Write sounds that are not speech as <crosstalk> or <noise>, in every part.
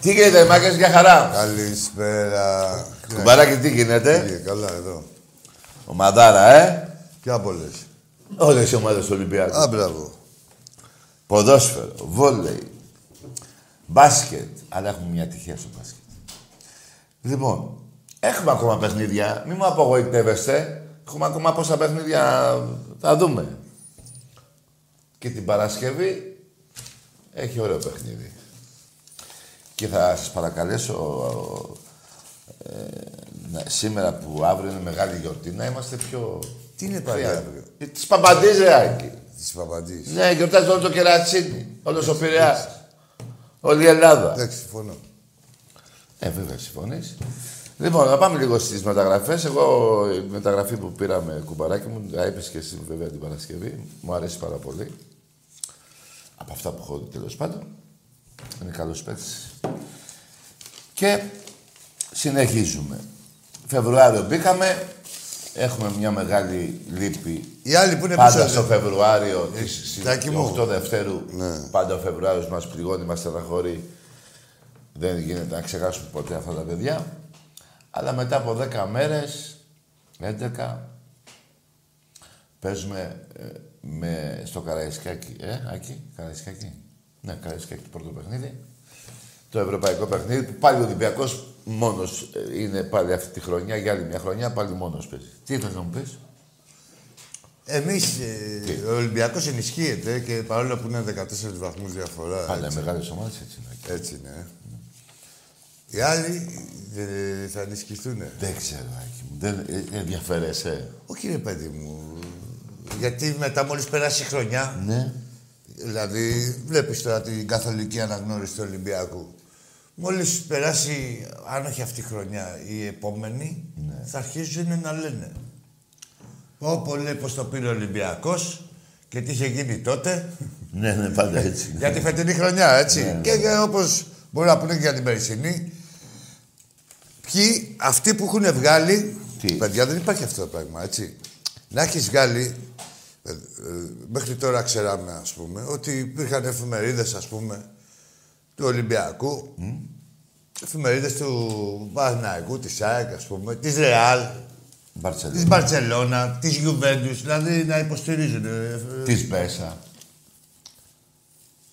Τι γίνεται, μάκες, για χαρά. Καλησπέρα. Κουμπαράκι, τι γίνεται; Κύριε, καλά εδώ. Ομαδάρα, ε. Ποια πολλές. Όλες οι ομάδες του Ολυμπιακού. Α, μπράβο. Ποδόσφαιρο, βόλεϊ, μπάσκετ. Αλλά έχουμε μια τυχαία στο μπάσκετ. Λοιπόν, έχουμε ακόμα παιχνίδια. Μην μου απογοητεύεστε. Έχουμε ακόμα πόσα παιχνίδια θα δούμε. Και την Παρασκευή έχει ωραίο παιχνίδι. Και θα σας παρακαλέσω ε, να- σήμερα που αύριο είναι μεγάλη γιορτή να είμαστε πιο... Τι είναι πάλι χρειά. αύριο; Ε, Της Παπαντής, ρε Άκη. Της Παπαντής. Ναι, γιορτάζει όλο το κερατσίνι. Όλος ο Πειραιάς. Όλη η Ελλάδα. Εντάξει, συμφωνώ. Ε, βέβαια, συμφωνείς. Λοιπόν, να πάμε λίγο στις μεταγραφές. Εγώ, η μεταγραφή που πήραμε, κουμπαράκι μου, τα είπες και εσύ βέβαια την Παρασκευή. Μου αρέσει πάρα πολύ. Από αυτά που έχω δει, τέλος πάντων. Είναι καλός παίκτης. Και συνεχίζουμε. Φεβρουάριο μπήκαμε. Έχουμε μια μεγάλη λύπη Οι άλλοι που είναι Πάντα πίσω. στο Φεβρουάριο, της Τάκη μου. 8 Δευτέρου, Ναι. πάντα ο Φεβρουάριος μας πληγώνει, μας στεναχωρεί. Δεν γίνεται να ξεχάσουμε ποτέ αυτά τα παιδιά. Αλλά μετά από 10 μέρες, 11, παίζουμε ε, με, στο Καραϊσκάκι. Ε, Άκη, Καραϊσκάκι. Ναι, Καραϊσκάκι το πρώτο παιχνίδι. Το ευρωπαϊκό παιχνίδι που πάλι ο Ολυμπιακός μόνος ε, είναι πάλι αυτή τη χρονιά, για άλλη μια χρονιά, πάλι μόνος παίζει. Τι ήθελες να μου πεις; Εμείς, ε, ο Ολυμπιακός ενισχύεται και παρόλο που είναι 14 βαθμούς διαφορά. Πάλι έτσι, μεγάλες ομάδες έτσι είναι. έτσι είναι. ε. Οι άλλοι ε, θα ενισχυθούν. Δεν ξέρω, Άκη μου. Δεν ε, ενδιαφέρεσαι. Όχι ρε παιδί μου. Γιατί μετά μόλις περάσει η χρονιά, Ναι. δηλαδή βλέπεις τώρα την καθολική αναγνώριση του Ολυμπιακού. Μόλις περάσει, αν όχι αυτή η χρονιά, η επόμενη, θα αρχίζουν να λένε. Πω πω λέει πως το πήρε ο Ολυμπιακός και τι είχε γίνει τότε. <laughs> Ναι, ναι, πάντα έτσι. είναι. για τη φετινή χρονιά, έτσι. Ναι, ναι. Και για, όπως μπορεί να πούνε και για την περσινή. Ποιοι, αυτοί που έχουν βγάλει... Τι; Παιδιά, δεν υπάρχει αυτό το πράγμα, έτσι. Να έχεις βγάλει... ε, ε, μέχρι τώρα ξέραμε, ας πούμε, ότι υπήρχαν εφημερίδες, ας πούμε, του Ολυμπιακού. Εφημερίδες του Παναθηναϊκού, της ΑΕΚ, ας πούμε, της Ρεάλ, Μπαρτσελόνα. της Μπαρτσελώνα, της Γιουβέντους, δηλαδή να υποστηρίζουν. ε, ε, Της Μπέσα.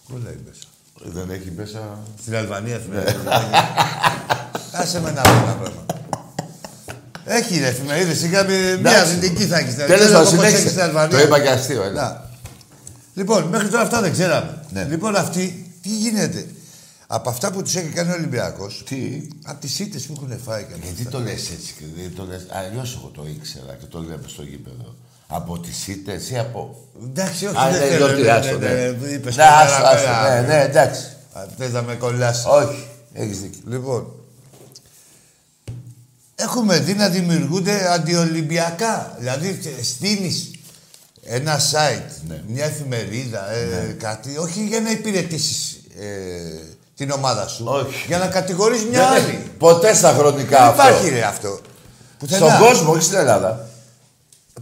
Πού λέει μέσα. Δεν έχει Μπέσα. Στην Αλβανία εφημερίδα. δεν έχει. Άσε με να πω ένα πράγμα. Έχει ρε εφημερίδες, σιγά μη- μια Εντάξει. αρνητική θα έχεις. Τέλος πάντων, συνέχισε. Το είπα και αστείο, έλα. Να. Λοιπόν, μέχρι τώρα αυτά δεν ξέραμε. Ναι. Λοιπόν, αυτοί, τι γίνεται; Από αυτά που του έχει κάνει ο Ολυμπιακός, Τι; από τις ήττες που έχουν φάει και από Γιατί αυτά. το λες έτσι και δεν το λες... Αλλιώς εγώ το ήξερα και το λέμε στο γήπεδο. Από τις ήττες ή από. Εντάξει, όχι, Α, δεν ναι, θέλω. ότι ναι, άστο, ναι, ναι. ναι, είπες Ναι, και άστο, παραπέρα. άστο, ναι, ναι, εντάξει. Α, Θες να με κολλάσει. Όχι, έχεις δίκιο. Λοιπόν, έχουμε δει να δημιουργούνται αντιολυμπιακά. Δηλαδή, στείνεις ένα site, Ναι. μια εφημερίδα, ε, κάτι, όχι για να υπηρετήσεις ε, την ομάδα σου. Όχι. Για να κατηγορείς μια Δεν άλλη. έχει ποτέ στα χρονικά Δεν αυτό. υπάρχει ρε αυτό. Πουθενά. Στον κόσμο, όχι στην Ελλάδα.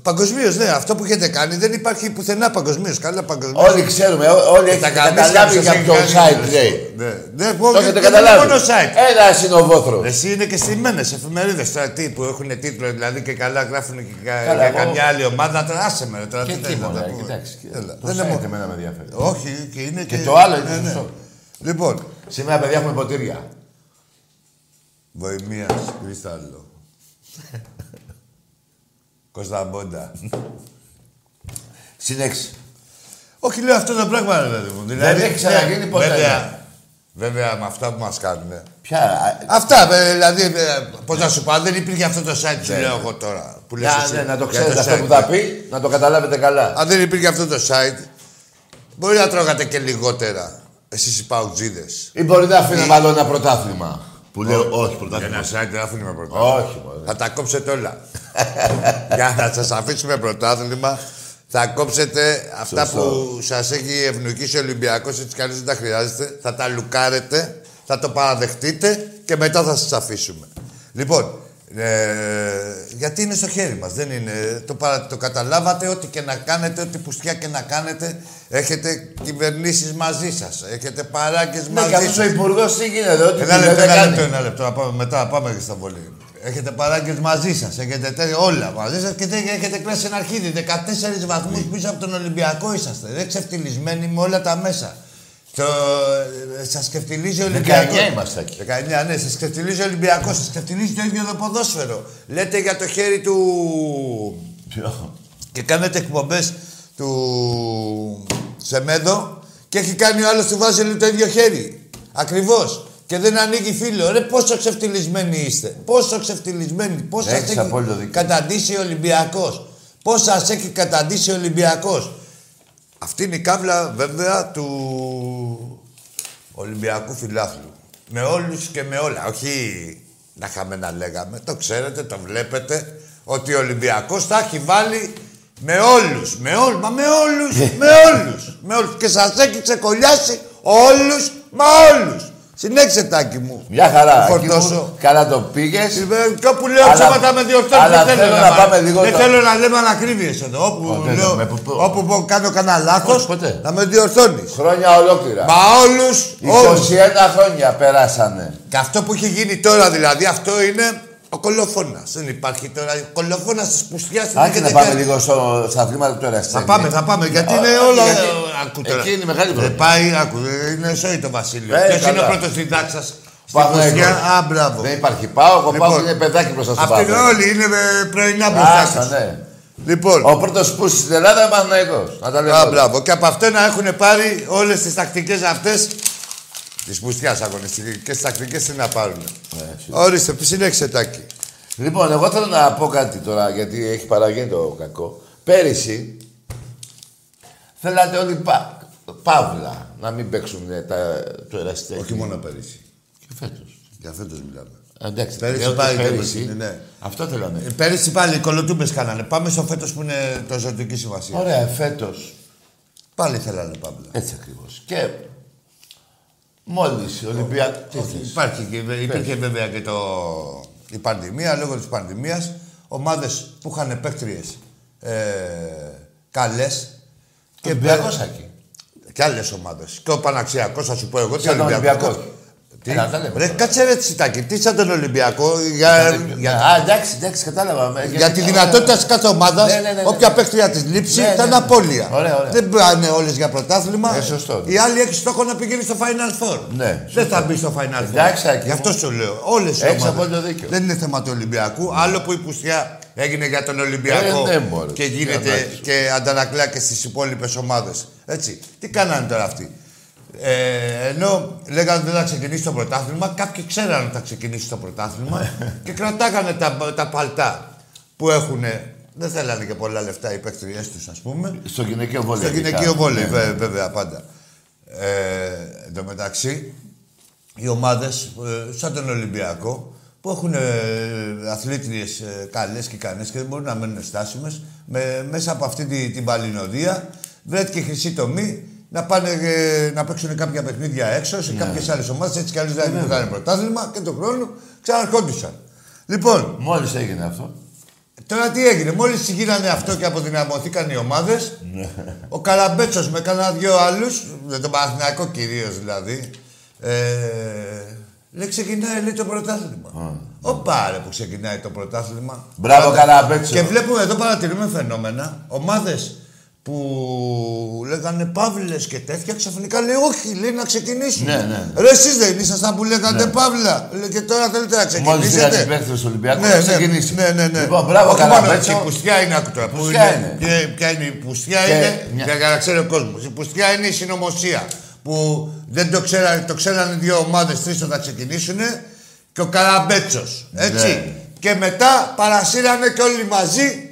Παγκοσμίως, ναι. Αυτό που έχετε κάνει δεν υπάρχει πουθενά παγκοσμίως. Καλά παγκοσμίως. Όλοι ξέρουμε, ό- όλοι έχετε καταλάβει για ποιο site λέει. Ναι, ναι, Το όχι, έχετε δεν καταλάβει. είναι μόνο site. Ένα είναι ο βόθρο. Εσύ είναι και στημένες εφημερίδες τώρα τι, που έχουν τίτλο δηλαδή και καλά γράφουν και κα- Καλά, για εγώ- καμιά άλλη ομάδα. Τώρα άσε με ρε, τώρα Και τι εκεί θες να μόνο, τα ε, πούμε. κοιτάξτε. Έλα, Το δεν site είναι μόνο- εμένα με ενδιαφέρει. Όχι, και είναι και. Και το άλλο είναι Ναι, ναι. σωστό. Λοιπόν, Σήμερα, παιδιά, έχουμε ποτήρια. Βοημίας, Κρυστάλλο. <laughs> Κωνσταντμπόντα. Συνέξι. Όχι, λέω αυτό το πράγμα, ρε παιδί μου. Δηλαδή, έχει ξαναγίνει ποτέ, Βέβαια, βέβαια, με αυτά που μας κάνουν. Ποια. α, Αυτά, ε, δηλαδή, πώς να σου πω, αν δεν υπήρχε αυτό το site, σου λέω εγώ τώρα. Που λες Για, εσύ, ναι, να το για ξέρετε αυτό site. που θα πει, να το καταλάβετε καλά. Αν δεν υπήρχε αυτό το site, μπορεί να τρώγατε και λιγότερα. Εσείς οι παουτζίδες. Ή μπορεί να αφήνει μάλλον ένα πρωτάθλημα. Που λέω όχι Για πρωτάθλημα. ένα site δεν αφήνουμε πρωτάθλημα. Όχι, μωρέ. Θα τα κόψετε όλα. <laughs> Για να σας αφήσουμε πρωτάθλημα, θα κόψετε αυτά Σωστό. που σας έχει ευνοκίσει ο Ολυμπιακός, έτσι κι αλλιώς δεν τα χρειάζεται. Θα τα λουκάρετε, θα το παραδεχτείτε και μετά θα σας αφήσουμε. Λοιπόν, ε, γιατί είναι στο χέρι μας, δεν είναι. Το, παρα- το καταλάβατε, ό,τι και να κάνετε, ό,τι πουστιά και να κάνετε, έχετε κυβερνήσεις μαζί σας, έχετε παράγκες Ναι, μαζί και αυτός σας. ο υπουργός τι γίνεται, ό,τι Ένα δεν λεπτό, ένα κάνει. λεπτό, ένα λεπτό. να πάμε- μετά πάμε και στα βολή. Έχετε παράγκες μαζί σας. Έχετε τέ- όλα μαζί σας και δεν έχετε κλάσει ένα αρχίδι. 14 βαθμούς πίσω από τον Ολυμπιακό είσαστε. Δεν ξεφτυλισμένοι με όλα τα μέσα. Το, ε, σας ξεφτυλίζει ο Ολυμπιακός. 19 είμαστε εκεί. 19, ναι, σας ξεφτυλίζει ο Ολυμπιακός. Σας ξεφτυλίζει το ίδιο το ποδόσφαιρο. Λέτε για το χέρι του... Ποιο; Και κάνετε εκπομπές του Σεμέδο και έχει κάνει ο άλλος του Βάζελου το ίδιο χέρι. Ακριβώς. Και δεν ανοίγει φίλο. Ρε πόσο ξεφτυλισμένοι είστε. Πόσο ξεφτυλισμένοι. Πώς σας Έχεις έχεις απόλυτο δίκιο. καταντήσει ο Ολυμπιακός. Πώς σας έχει καταντήσει ο Ολυμπιακός. Αυτή είναι η κάβλα βέβαια του Ολυμπιακού φιλάθλου. Με όλους και με όλα. Όχι να είχαμε να λέγαμε. Το ξέρετε, το βλέπετε. Ότι ο Ολυμπιακός θα έχει βάλει με όλους. Με όλους. Μα με όλους. με όλους. Με όλους. Και σας έχει ξεκολλιάσει όλους μα όλους. Συνέχισε τάκι μου. Μια χαρά. Μη Εκεί Φορτώσω. που Καλά το πήγες. Ε, Και όπου λέω Αλλά- ψέματα με διορθώνει. αλλά δεν θέλω να πάμε- πάμε λίγο Δεν το- θέλω να λέμε ανακρίβειες εδώ. Όπου, Ω, δεν λέω, με που- που- όπου πω- κάνω κανένα λάθος, Όχι, ποτέ. να με διορθώνεις. Χρόνια ολόκληρα. Μα όλους, 21 όλους. χρόνια περάσανε. Και αυτό που έχει γίνει τώρα δηλαδή, αυτό είναι ο κολοφόνας. Δεν υπάρχει τώρα. Ο κολοφόνας της πουστιάς δεν Άκη να έχετε πάμε κάνει. λίγο στο, στα αθλήματα του Εραστέχνη. Θα πάμε, θα πάμε. Γιατί Α, είναι όχι, όλα. γιατί Άκου τώρα. εκεί είναι η μεγάλη Ε, πρόβλημα. πάει, άκου. ε, Είναι ζωή το Βασίλειο. Ε, Ποιος είναι ο καλά. πρώτος στην τάξη σας. Στην Παναθηναϊκός. πουστιά; Α, μπράβο. Δεν υπάρχει πάω, εγώ πάω Λοιπόν, και είναι παιδάκι μπροστά στο Αυτοί είναι πάω. όλοι, είναι ε, πρωινά μπροστά Άστα, σας. ναι. Λοιπόν, Ο πρώτος που στην Ελλάδα είναι Παναθηναϊκός. Να τα λέμε. Α, όλα. μπράβο. Και από αυτό να έχουν πάρει όλες τις τακτικές αυτές της πουστιάς αγωνιστικής και τις τακτικές τι να πάρουν. Ναι, Ορίστε, πι- συνέχισε τάκι. Λοιπόν, εγώ θέλω να πω κάτι τώρα, γιατί έχει παραγίνει το κακό. Πέρυσι, θέλατε όλοι πα... παύλα να μην παίξουν ε, τα... το εραστέχνη. Όχι μόνο πέρυσι. Και φέτος. Για φέτος μιλάμε. Εντάξει, Πέρυσι λέω ότι πάλι πέρυσι, δεν είναι, ναι. Αυτό θέλω να Ε, Πέρυσι πάλι οι κολοτούμπες κάνανε. Πάμε στο φέτος που είναι το ζωτική σημασία. Ωραία, φέτος. Πάλι θέλανε παύλα. Έτσι ακριβώς. Και μόλις η Ολυμπία... Τι Όχι, θες; υπάρχει και, υπήρχε βέβαια και το, η πανδημία. Λόγω της πανδημίας, ομάδες που είχαν παίκτριες ε, καλές Και Ολυμπιακός Άκη. Και άλλες ομάδες. Και ο Παναξιακός, θα σου πω εγώ. Σαν τον Ολυμπιακό. Τι; Έλα, τα λέμε Ρε, τώρα. κάτσε ρε τσιτάκι, τι σαν τον Ολυμπιακό. Για, για, Α, εντάξει, εντάξει, κατάλαβα. Με- για τη δυνατότητα της κάθε ομάδας, Ναι, ναι, ναι, ναι. όποια παίκτρια της λείψει, Ναι, θα ναι, είναι ναι. απώλεια. Ωραία, ωραία. Δεν πάνε όλες για πρωτάθλημα. Ε, σωστό. Η άλλη έχει στόχο να πηγαίνει στο Final Four. Ναι, Δεν θα μπει στο Final Four. Εντάξει, Άκη Γι' μου. αυτό σου λέω. Όλες οι Έχεις ομάδες. απόλυτο δίκιο. Δεν είναι θέμα του Ολυμπιακού. Άλλο που η πουστιά έγινε για τον Ολυμπιακό Ε, ναι, μωρέ. και Τι γίνεται ανάγκη σου. και αντανακλά και στις υπόλοιπες ομάδες. Έτσι. Τι κάνανε τώρα αυτοί; Ε, ενώ λέγανε ότι δεν θα ξεκινήσει το πρωτάθλημα, κάποιοι ξέραν ότι θα ξεκινήσει το πρωτάθλημα <laughs> και κρατάγανε τα, τα παλτά που έχουν Δεν θέλανε και πολλά λεφτά οι παίκτριέ του, ας πούμε. Στο γυναικείο βόλεϊ. Στο ειδικά. γυναικείο βόλεϊ, Ναι. βέ- βέβαια, πάντα. Ε, εν τω μεταξύ, οι ομάδες σαν τον Ολυμπιακό που έχουν ε, αθλήτριες ε, καλές και ικανές και δεν μπορούν να μένουν στάσιμες με, μέσα από αυτή τη, την παλινοδία βρέθηκε χρυσή τομή να πάνε ε, να παίξουν κάποια παιχνίδια έξω σε κάποιες άλλες ομάδες έτσι κι αλλιώς δεν είχαν πρωτάθλημα και τον χρόνο ξαναρχόντουσαν. Λοιπόν, Μόλις έγινε αυτό. Τώρα τι έγινε, μόλις γίνανε αυτό και αποδυναμωθήκαν οι ομάδες, ο Καραμπέτσος με κανένα δυο άλλους, με τον Παναθηναϊκό κυρίως δηλαδή, ε, λέει ξεκινάει λέει, το πρωτάθλημα. Οπα ρε που ξεκινάει το πρωτάθλημα. Μπράβο, Πάντα- Καραμπέτσο. Και βλέπουμε εδώ παρατηρούμε φαινόμενα. Ομάδες που λέγανε παύλες και τέτοια, ξαφνικά λέει όχι, λέει να ξεκινήσουν. Ναι, ναι. Ρε εσείς δεν ήσασταν που λέγατε παύλα. Λέει, Και τώρα θέλετε να Μόλις ξεκινήσετε. πήγαν οι παίκτες του Ολυμπιακού, Ναι, θα ναι, ξεκινήσει. ναι, ναι, ναι. Λοιπόν, μπράβο, Όχι μόνο Καραμπέτσο. έτσι, Η πουστιά είναι άκου τώρα. που Πουστιά είναι. Και, ποια είναι η πουστιά Και είναι, μια- για να ξέρει ο κόσμος. Η πουστιά είναι η συνωμοσία. Που δεν το ξέρανε, το ξέρανε δύο ομάδες, τρεις θα ξεκινήσουν και ο Καραμπέτσος. Έτσι. Ναι. Και μετά παρασύρανε και όλοι μαζί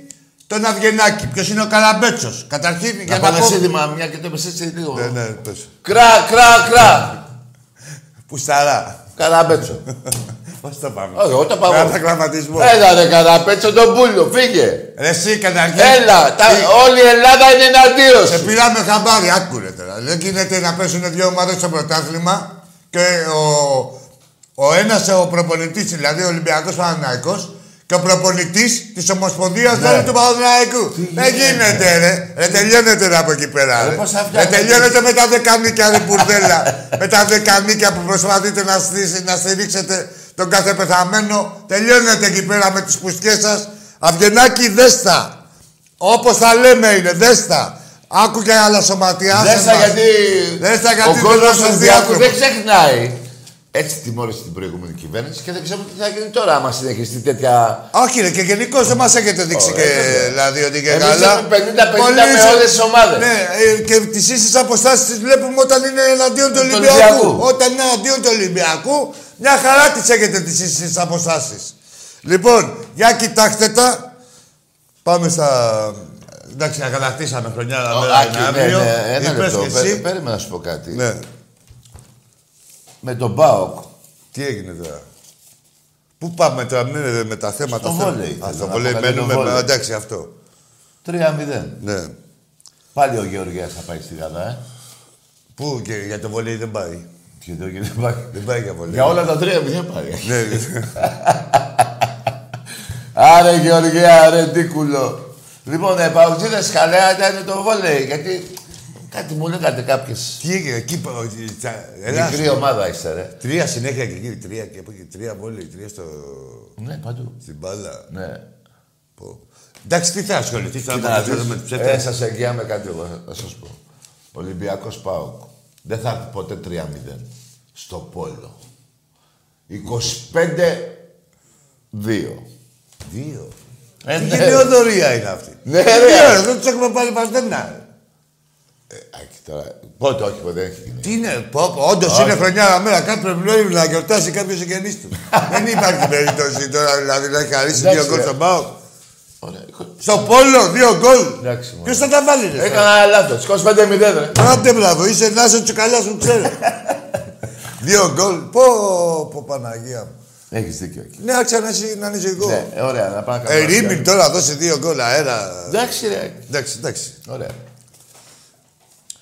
τον Αυγενάκη. Ποιος είναι ο Καραμπέτσος. Καταρχήν για Να να πάμε πω. σύνδημα, μια και το είπες έτσι λίγο. Ναι, ναι, πες. Κρά, κρά, κρά. Πουσταρά. Καραμπέτσο. <laughs> Πώς το πάμε; Όχι, εγώ το πάω. Καταγραμματισμό. Έλα ρε Καραπέτσο τον πούλο, φύγε. Ρε Εσύ καταρχήν. Έλα, τα, όλη η Ελλάδα είναι εναντίον Σε σου. πήραμε χαμπάρι, άκουρε τώρα. Δεν γίνεται να πέσουν δύο ομάδες στο πρωτάθλημα και ο, ο ένας ο προπονητής, δηλαδή ο Ολυμπιακός Παναναναϊκό, και ο προπονητής της Ομοσπονδίας Ναι. του Παναναναϊκού. Δεν γίνεται, ρε. Ρε, τελειώνεται ρε, από εκεί πέρα. Ρε, Ρε, πώς θα ρε φτιάχνετε. τελειώνεται με τα δεκανίκια, ρε μπουρδέλα. με τα δεκανίκια που προσπαθείτε να, στήσει, να στηρίξετε τον κάθε πεθαμένο. Τελειώνεται εκεί πέρα με τις πουστιές σας. Αυγενάκι, δέστα. Όπως τα λέμε είναι, δέστα. Άκου και άλλα σωματιά. Δέστα γιατί, Δέστα γιατί ο δεν κόσμος είσαι του Ολυμπιακού διάκροπος. δεν ξεχνάει. Έτσι τιμώρησε την προηγούμενη κυβέρνηση και δεν ξέρουμε τι θα γίνει τώρα άμα συνεχιστεί τέτοια... Όχι, ρε, και γενικώς δεν μας έχετε δείξει Ωραία, και. βέβαια. Δηλαδή ότι και Εμείς καλά. έχουμε 50-50 Πολύ με ίσα- όλες τις ομάδες. Ναι, ε, και τις ίσες αποστάσεις τις βλέπουμε όταν είναι εναντίον του Του Ολυμπιακού. Ολυμπιακού. Όταν είναι εναντίον του Ολυμπιακού, μια χαρά τις έχετε τις ίσες αποστάσεις. Λοιπόν, για κοιτάξτε τα. Πάμε στα. Εντάξει, να κατακτήσαμε χρονιά να Ο, μην Άκη, είναι ναι, αύριο. ναι, ένα Είπες λεπτό. και Πέ- εσύ. Περίμενα να σου πω κάτι. Ναι. Με τον ΠΑΟΚ, Τι έγινε τώρα; Πού πάμε τώρα με, με τα θέματα. Στο θέλω. βόλεϊ, Α, θέλω στο να βόλεϊ πω κάτι μένουμε. το βόλεϊ. Εντάξει, αυτό. 3-0. Ναι. Πάλι ο Γεωργίας θα πάει στη Γαδά, ε. Πού και για το βολέι δεν πάει; Και εδώ και δεν πάει. Δεν πάει για βολέι. Για όλα τα 3-0 πάει. Ναι. <laughs> Άρε Γεωργία, ρε Ντίκουλο. Λοιπόν, ε, παουτζίδες καλά ήταν το βόλεϊ, γιατί κάτι μου λέγατε κάποιες. Τι έγινε, εκεί πα- ότι τα- Έλα, Μικρή ομάδα είστε, ρε. Τρία συνέχεια και εκεί. Τρία και από εκεί. Τρία βόλεϊ. Τρία στο... Ναι, παντού. στην μπάλα. Ναι. Πω. Εντάξει, τι θα ασχοληθεί. Θα Κοίτα να ασχοληθεί με δεις, τους ε, ψεύτες. σας εγγυάμαι κάτι εγώ, θα σας πω. Ολυμπιακός ΠΑΟΚ. Δεν θα έρθει ποτέ 3-0 στο Πόλο. 25-2. Δύο. Ε, Τι ναι. γενναιοδορία είναι αυτή. Ναι, ρε. Δύο, Δεν τους έχουμε πάρει παρτένα. Ε, Άκη, τώρα, πότε όχι, ποτέ δεν έχει γίνει. Τι είναι, πω, πω, όντως είναι χρονιά μέρα. Κάτι πρέπει Νοέμβρη να γιορτάσει κάποιος συγγενής του. <laughs> Δεν υπάρχει περίπτωση τώρα δηλαδή να έχει χαρίσει Εντάξει, δύο γκολ ρε. στον Πάο. Ωραία. Στο Πόλο, δύο γκολ. Εντάξει, μωρέ. Ποιος θα τα βάλει, ρε. Έκανα λάθος. 25-0, ρε. Άντε μπράβο, είσαι Νάσο Τσουκαλάς μου, ξέρω. <laughs> Δύο γκολ. Πω, πω, Παναγία μου. Έχεις δίκιο εκεί. Ναι, άρχισα να, είσαι- να είσαι εγώ. Ναι, ε, ωραία, να πάμε να Ε, κάνουμε. Ρίμιν τώρα δώσει δύο γκολ αέρα. Εντάξει, ρε. Εντάξει, εντάξει. Ωραία.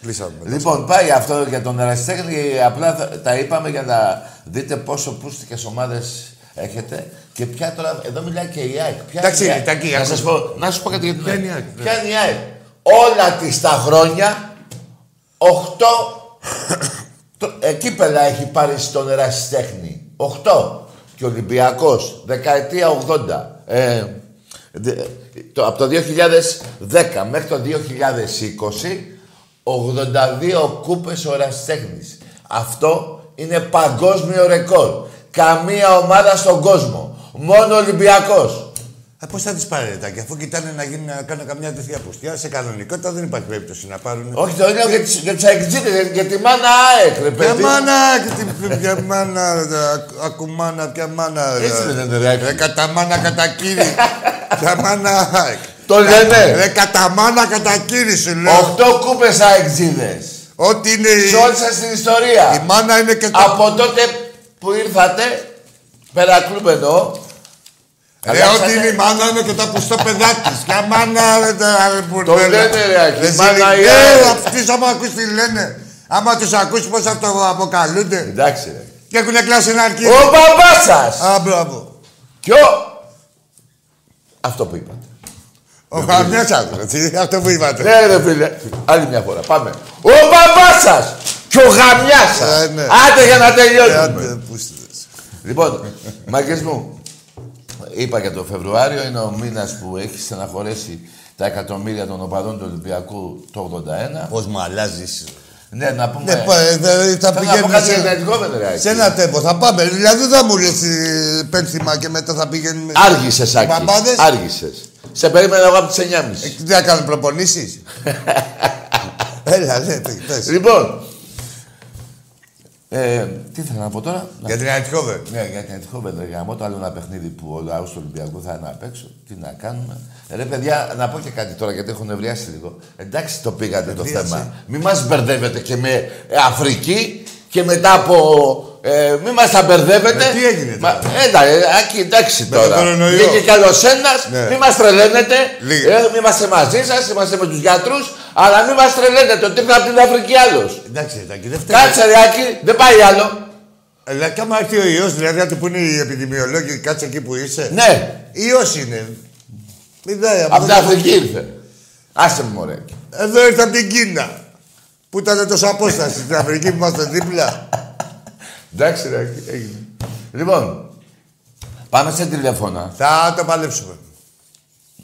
Κλείσαμε. Λοιπόν, πάει αυτό για τον ερασιτέχνη. Απλά θα- τα είπαμε για να δείτε πόσο πούστικες ομάδες έχετε. Και ποια τώρα, εδώ μιλάει και η ΑΕΚ. Ποια Εντάξει, είναι η ΑΕΚ; τα εκεί, να, άκου. σας πω, να σας πω κάτι για την Ποια ΑΕΚ. είναι η ΑΕΚ, ναι. Ποια είναι η ΑΕΚ. Όλα της τα χρόνια, 8 το, ε, κύπελα έχει πάρει στον ερασιτέχνη. 8. Και ο Ολυμπιακός, δεκαετία 80. Ε, δε- το, από το 2010 μέχρι το 2020, 82 κούπες ο ερασιτέχνης. Αυτό είναι παγκόσμιο ρεκόρ. Καμία ομάδα στον κόσμο. Μόνο ο Ολυμπιακός. Ε, Πώς θα τις πάρει τα αφού κοιτάνε να, γίνει, να κάνουν καμιά τέτοια πουστιά. Σε κανονικότητα δεν υπάρχει περίπτωση να πάρουν. Όχι, το λέω για, τις- για τους αεξίδες, για, για τη μάνα ΑΕΚ, ρε Ποια παιδί. μάνα, και την- ποια μάνα, ρε, ακ- ακουμάνα, ποια μάνα. ρε. Έτσι δεν είναι, ρε, Άκη. Ρε, κατά μάνα, κατά κύρι. <laughs> Ποια μάνα, ΑΕΚ. Το λένε. Ρε κατά μάνα κατά κύρι σου λέω. Οχτώ κούπες αεξίδες. Ό,τι είναι η... Σε όλη σας την ιστορία. η μάνα είναι και το... Από τότε που ήρθατε, πέρα κλουμπ εννοώ, Ρε, ό,τι είναι η μάνα είναι και το πουστό παιδάκι της. Και μάνα ρε τα ρε Το λένε, ρε, Άκη, Εσύ, μάνα η Ε, άλλη. αυτούς άμα ακούς τι λένε. Άμα τους ακούς πώς αυτό αποκαλούνται. Εντάξει, ρε. Και έχουν κλάσει ένα αρκίδι. Ο μπαμπάς σας. Α, μπράβο. Ποιο. Αυτό που είπατε. Ο Χαρμιάς άκουσα. τι, Αυτό που είπατε. Ναι, ρε φίλε. Άλλη μια φορά. Πάμε. Ο μπαμπάς σας. Και ο γαμιάς σας. Ε, ναι. Άντε για να Ε, τελειώσουμε. άντε, πούστιδες. Λοιπόν, μαγκές μου, είπα για το Φεβρουάριο, είναι ο μήνας που έχει στεναχωρέσει τα εκατομμύρια των οπαδών του Ολυμπιακού το 81. Πώς μου αλλάζεις. Ναι, να πούμε... Ναι, πα- ε, δε- θα Θέλω να πω πηγαίνουμε κάτι για σε... Ιδανικό Πετρεάκη. Σε ένα τέμπο θα πάμε. Δηλαδή δεν θα μου λες ε, πένθυμα και μετά θα πηγαίνουμε... Άργησες, Άκη. Μπαμπάδες. Άργησες. Σε περίμενα εγώ από τις 9.30. Ε, Τι θα κάνουν προπονήσεις; <laughs> Έλα, ναι, πες. Λοιπόν, ε, τι ήθελα να πω τώρα; Να- Για την Αιτχόβερ. Ναι, για την Αττικό γάμο, το άλλο ένα παιχνίδι που ο λαός του Ολυμπιακού θα είναι απ' έξω. Τι να κάνουμε. Ρε παιδιά, να πω και κάτι τώρα γιατί έχω νευριάσει λίγο. Εντάξει το πήγατε το Νευρίασε. θέμα. Μην μας μπερδεύετε και με ε, Αφρική και μετά από. Ε, μην μας τα μπερδεύετε. Ε, τι έγινε Μα, τώρα; έντα, ε, άκη, εντάξει Με τον τώρα. κορονοϊό. Βγήκε καλό ένας, Ναι. μην μας τρελαίνετε. Λίγε. Ε, μην είμαστε μαζί σας, είμαστε με τους γιατρούς, αλλά μην μας τρελαίνετε. Ότι ήρθε από την Αφρική άλλος. Εντάξει, Τάκη, δεν φταίει. Κάτσε ρε Άκη, δεν πάει άλλο. Αλλά και άμα έρθει ο ιός, δηλαδή να του πούνε οι επιδημιολόγοι, κάτσε εκεί που είσαι. Ναι, Ιός είναι. Μην δάει από την Αφρική ήρθε. Άσε μου μωρέ. Εδώ ήρθε από την Κίνα. Που ήταν τόσο απόσταση στην Αφρική που είμαστε δίπλα; Εντάξει, ρε, έγινε. Λοιπόν, πάμε σε τηλέφωνα. Θα το παλέψουμε.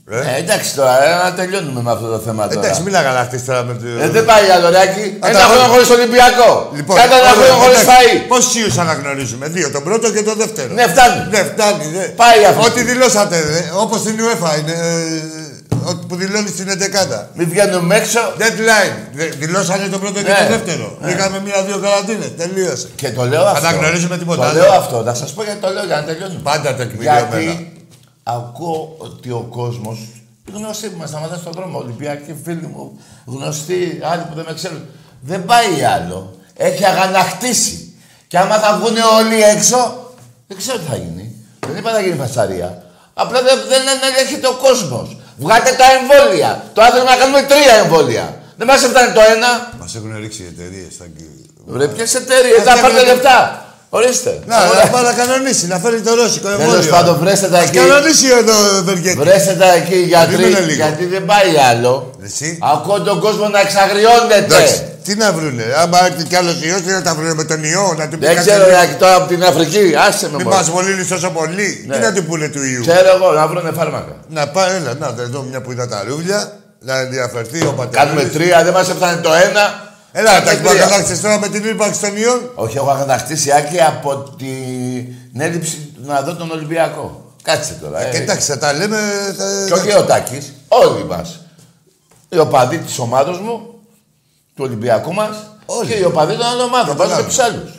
Ε, Ε, εντάξει τώρα, ε, να τελειώνουμε με αυτό το θέμα τώρα. εντάξει, μην αγαλαχτείς τώρα με το... Ε, δεν πάει άλλο, Ρεάκη. Α, Ένα τα- χρόνο χωρίς Ολυμπιακό. Λοιπόν, Κάτα ένα ωραία, χρόνο χωρίς εντάξει. φαΐ. Πόσους αναγνωρίζουμε, δύο, τον πρώτο και τον δεύτερο. Ναι, φτάνει. Ναι, φτάνει. ναι. Πάει αυτό. Ό,τι δηλώσατε, ε, όπως στην UEFA είναι, ε, ό,τι που δηλώνεις στην 11 Μην βγαίνουμε έξω. Deadline. Δε- Δηλώσανε τον πρώτο και Ναι. τον δεύτερο. Είχαμε μία-δύο καραντίνες. Τελείωσε. Και το λέω αυτό. Αναγνωρίζουμε τίποτα Το άλλο. λέω αυτό. Να σας πω γιατί το λέω για να τελειώνουμε. Πάντα τεκμηριωμένα. Γιατί ακούω ότι ο κόσμος, οι γνωστοί που με σταματάνε στον δρόμο, Ολυμπιακοί φίλοι μου, γνωστοί, άλλοι που δεν με ξέρουν, δεν πάει άλλο. Έχει αγανακτήσει. Και άμα θα βγουν όλοι έξω, δεν ξέρω τι θα γίνει. Δεν είπα να γίνει φασαρία. Απλά δεν, δεν ελέγχεται ο κόσμος. Βγάτε τα εμβόλια. Το άθελα να κάνουμε τρία εμβόλια. Δεν μας έφτανε το ένα. Μας έχουν ρίξει οι εταιρείες. θα... Βρε, ποιες εταιρείες, Αυτά θα πάρετε είναι- λεφτά. Ορίστε. Να, να πάει να κανονίσει, να φέρει το ρώσικο εμβόλιο. Τέλος πάντων, βρέστε τα Ας εκεί. κανονίσει εδώ ο Βεργέτη. Βρέστε τα εκεί γιατροί, Περίμενε λίγο. γιατί δεν πάει άλλο. Εσύ. Ακούω τον κόσμο να εξαγριώνεται. Εντάξει, τι να βρούνε. Άμα έρθει κι άλλος ιός, τι να τα βρούνε με τον ιό, να του πει Δεν κάτι- ξέρω, Ρεάκη, τώρα από την Αφρική. Άσε με Μην μόνο. μας μολύνεις τόσο πολύ. Ναι. Τι να του πούνε του ιού; Ξέρω εγώ, να βρούνε φάρμακα. Να πάει, έλα, να εδώ μια που είδα τα ρούβλια, να ενδιαφερθεί ο πατέρας. Κάνουμε τρία, δεν μας έφτανε το ένα. Έλα, Κάνουμε τα τρία. υποκατάξεις τώρα με την ύπαρξη των ιών. Όχι, έχω αγανακτήσει Άκη από την έλλειψη να δω τον Ολυμπιακό. Κάτσε τώρα. ε. Και εντάξει, θα τα λέμε. θα- Και όχι ο Τάκης, όλοι μας. Οι οπαδοί της ομάδος μου, του Ολυμπιακού μας, Όλοι. και οι οπαδοί των άλλων ομάδων. Βάζω και Καταλάβω. τους άλλους.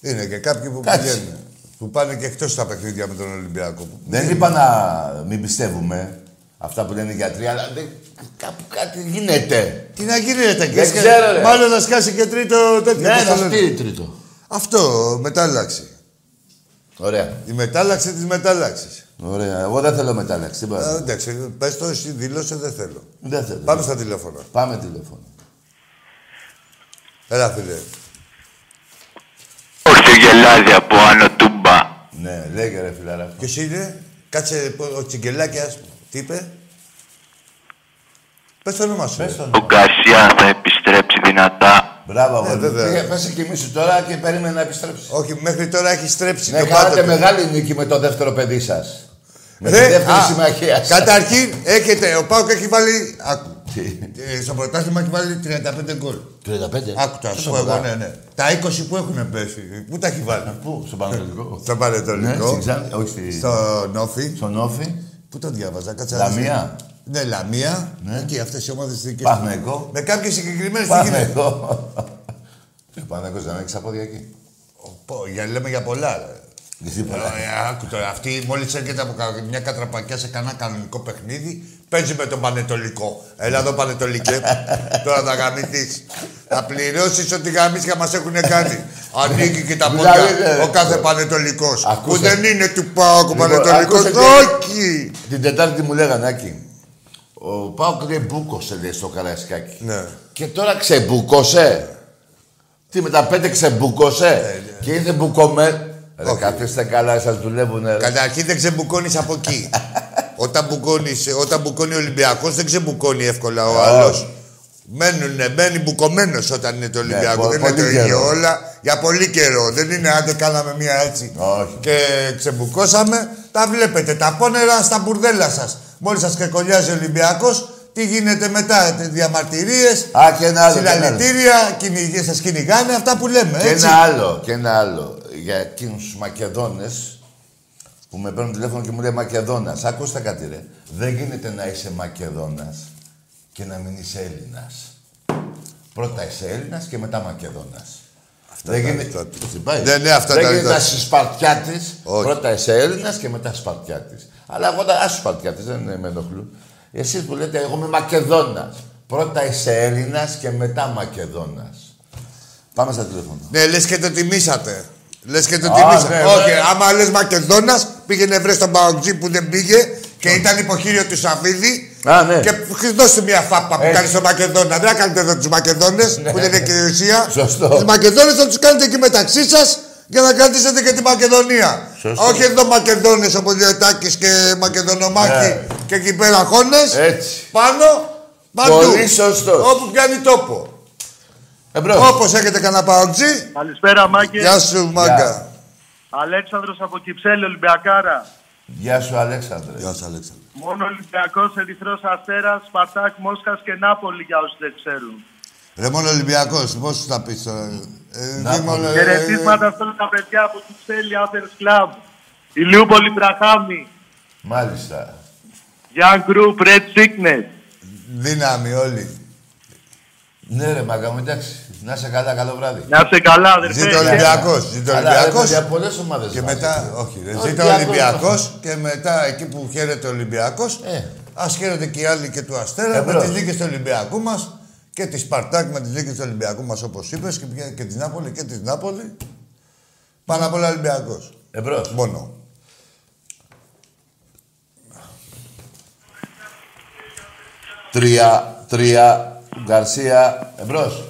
Είναι και κάποιοι που Κάτσε. πηγαίνουν. Που πάνε και εκτός τα παιχνίδια με τον Ολυμπιακό. Δεν είπα να μην πιστεύουμε αυτά που λένε οι γιατροί, αλλά δεν, κάπου κάτι γίνεται. Τι να γίνει, ρε Τάκη. Δεν σκα- ξέρω, ρε. Μάλλον να σκάσει και τρίτο τέτοιο. Ναι, πώς το να σου λένε. πει τρίτο. Αυτό, μετάλλαξη. Ωραία. Η μετάλλαξη της μετάλλαξης. Ωραία. Εγώ δεν θέλω μετάλλαξη. Τίποτα. Εντάξει, πες το, εσύ δήλωσε, δεν θέλω. Δεν θέλω. Πάμε στα τηλέφωνα. Πάμε τηλέφωνο. Έλα, φίλε. Όρθιο γελάδι από Άνω Τούμπα. Ναι, λέγε ρε φιλάρα. Ποιος είναι, κάτσε ο Τσιγκελάκια, τι είπε; Πες το όνομα σου. Πες τον. Ο Γκαρσία θα επιστρέψει δυνατά. Μπράβο, Ναι, αγόρι. βέβαια. Πήγε- Πες και εμείς σου τώρα και περίμενε να επιστρέψει. Όχι, μέχρι τώρα έχει στρέψει. Ναι, το κάνατε πάτο του. μεγάλη νίκη με το δεύτερο παιδί σας. Με τη Ρε, δεύτερη α, συμμαχία σας. Καταρχήν, έχετε, ο Πάουκ έχει βάλει. Άκου. Τι, Ε, στο πρωτάθλημα έχει βάλει 35 γκολ. 35. Άκου τα, Τόσο σου εγώ, πολλά. ναι, ναι. Τα 20 που έχουν πέσει, πού τα έχει βάλει; Πού, στον Πανατολικό. Στο Ναι, Πανετολικό, στην Ξάνη, όχι στη... στο Νόφι. στον Όφη. Πού το διάβαζα, κάτσε να δεις. Λαμία. Ναι, Λαμία. Ναι. Εκεί αυτές οι ομάδες δικές. Παθηναϊκό. Με κάποιες συγκεκριμένες τις γίνεται. Παναγό. Ο Παναγός δεν έχει στα πόδια εκεί. Πω, για, λέμε για πολλά. ρε. Τίποτα. Ε, άκου τώρα, αυτή μόλις έρχεται από κα- μια κατραπακιά σε κανένα κανονικό παιχνίδι, παίζει με τον Πανετολικό. Έλα εδώ Πανετολικέ. <laughs> τώρα θα γαμηθείς. Θα πληρώσεις ό,τι γαμίσια μας έχουν κάνει. <laughs> Ανοίγει και τα Δηλαδή, πόδια ε, ο κάθε ε, Πανετολικός. Που ακούσες. δεν είναι του Πάοκ ο Λοιπόν, Πανετολικός. ακούσες τι- Όχι! Την Τετάρτη μου λέγανε, Άκη, ο Πάοκ λέει μπούκωσε, λέει, στο Καραϊσκάκι. Ναι. Και τώρα ξεμπούκωσε. Τι με τα πέντε ξεμπούκωσε; Και ήρθε μπουκωμένο. Ρε, Ε, Όχι. καθίστε καλά, σας δουλεύουνε. ρε. Καταρχήν δεν ξεμπουκώνεις από εκεί. <laughs> όταν, μπουκώνεις, όταν μπουκώνει ο Ολυμπιακός, δεν ξεμπουκώνει εύκολα ο άλλος. Μένουνε, μένει μπουκωμένος όταν είναι το Ολυμπιακό. πο- δεν είναι πολύ το ίδιο καιρό. όλα. Για πολύ καιρό. Δεν είναι άντε κάναμε μία έτσι. Όχι. Και ξεμπουκώσαμε. Τα βλέπετε. Τα πόνερα στα μπουρδέλα σας. Μόλις σας ξεκολλιάζει ο Ολυμπιακός, τι γίνεται μετά. Διαμαρτυρίες, Α, και ένα άλλο. και ένα άλλο. συλλαλητήρια, σας κυνηγάνε. Αυτά που λέμε. Και Έτσι. ένα άλλο, και ένα άλλο. Για εκείνους τους Μακεδόνες που με παίρνουν τηλέφωνο και μου λέει Μακεδόνας. Ακούστε κάτι, ρε. Δεν γίνεται να είσαι Μακεδόνας και να μην είσαι Έλληνας. Πρώτα είσαι Έλληνας και μετά Μακεδόνας. Δεν τα γίνεται. λεπτά του. Έτσι πάει. Ναι, ναι, αυτά Δεν τα γίνεται λεπτά. να είσαι Σπαρτιάτης. Όχι. Πρώτα είσαι Έλληνας και μετά Σπαρτιάτης. Αλλά εγώ δεν άσου Σπαρτιάτης, δεν με ενοχλούν. Εσείς που λέτε, εγώ είμαι Μακεδόνας. Πρώτα είσαι Έλληνας και μετά Μακεδόνας. Πάμε στα τηλέφωνα. Ναι, λες και το τιμήσατε. Λες και το Α, τιμήσατε. ναι, Όχι, ναι. άμα λες Μακεδόνας, πήγαινε βρε τον Παοκτζή που δεν πήγε και ήταν υποχείριο του Σαφίδη. Α, ναι. Και δώσε μια φάπα που Έτσι. κάνεις στο Μακεδόνα. Δεν θα κάνετε εδώ τους Μακεδόνες που δεν είναι και η Ρωσία. Σωστό. Του Μακεδόνες θα τους κάνετε εκεί μεταξύ σας για να κρατήσετε και τη Μακεδονία. Σωστό. Όχι εδώ Μακεδόνες ο Πολιοτάκη και Μακεδονομάκη Ναι. και εκεί πέρα χώνες. Έτσι. Πάνω, παντού. Πολύ σωστός. Όπου πιάνει τόπο. Εμπρός. Όπως έχετε κανένα Παοκτζή, Καλησπέρα, Μάκη. γεια σου μάγκα. Αλέξανδρος από Κυψέλη, Ολυμπιακάρα. Γεια σου, Αλέξανδρε. Γεια σου, Αλέξανδρο. Μόνο Ολυμπιακός, Ερυθρός Αστέρας, Σπαρτάκ, Μόσχας και Νάπολη για όσοι δεν ξέρουν. Ρε μόνο Ολυμπιακός, πώς σου τα πεις τώρα. Ε, Να δει μόνο, πω. ε, Χαιρετίσματα σε όλα τα παιδιά από Κυψέλη, Athens Club. Ηλιούπολη Μπραχάμι. Μάλιστα. Young Group, Red Sickness. Δύναμη όλοι. Ναι, ρε μάγκα μου, εντάξει. Να είσαι καλά, καλό βράδυ. Να είστε καλά, αδερφέ. Ζήτω Ολυμπιακός, ζήτω Καλά, ρε, Ολυμπιακός. Για πολλές ομάδες Και μας. μετά, όχι ρε, Ολυμπιακός. ζήτω Ολυμπιακός και μετά εκεί που χαίρεται ο Ολυμπιακός, Ε. ας χαίρεται και οι άλλοι και του Αστέρα με Εμπρός. τις νίκες του Ολυμπιακού μας και τη Σπαρτάκ με τις νίκες του Ολυμπιακού μας όπως είπες και, πια- και της Νάπολη και της Νάπολη. Πάνω απ' όλα Ολυμπιακός. Εμπρός. Μόνο. Τρία, τρία, Γκαρσία, εμπρός.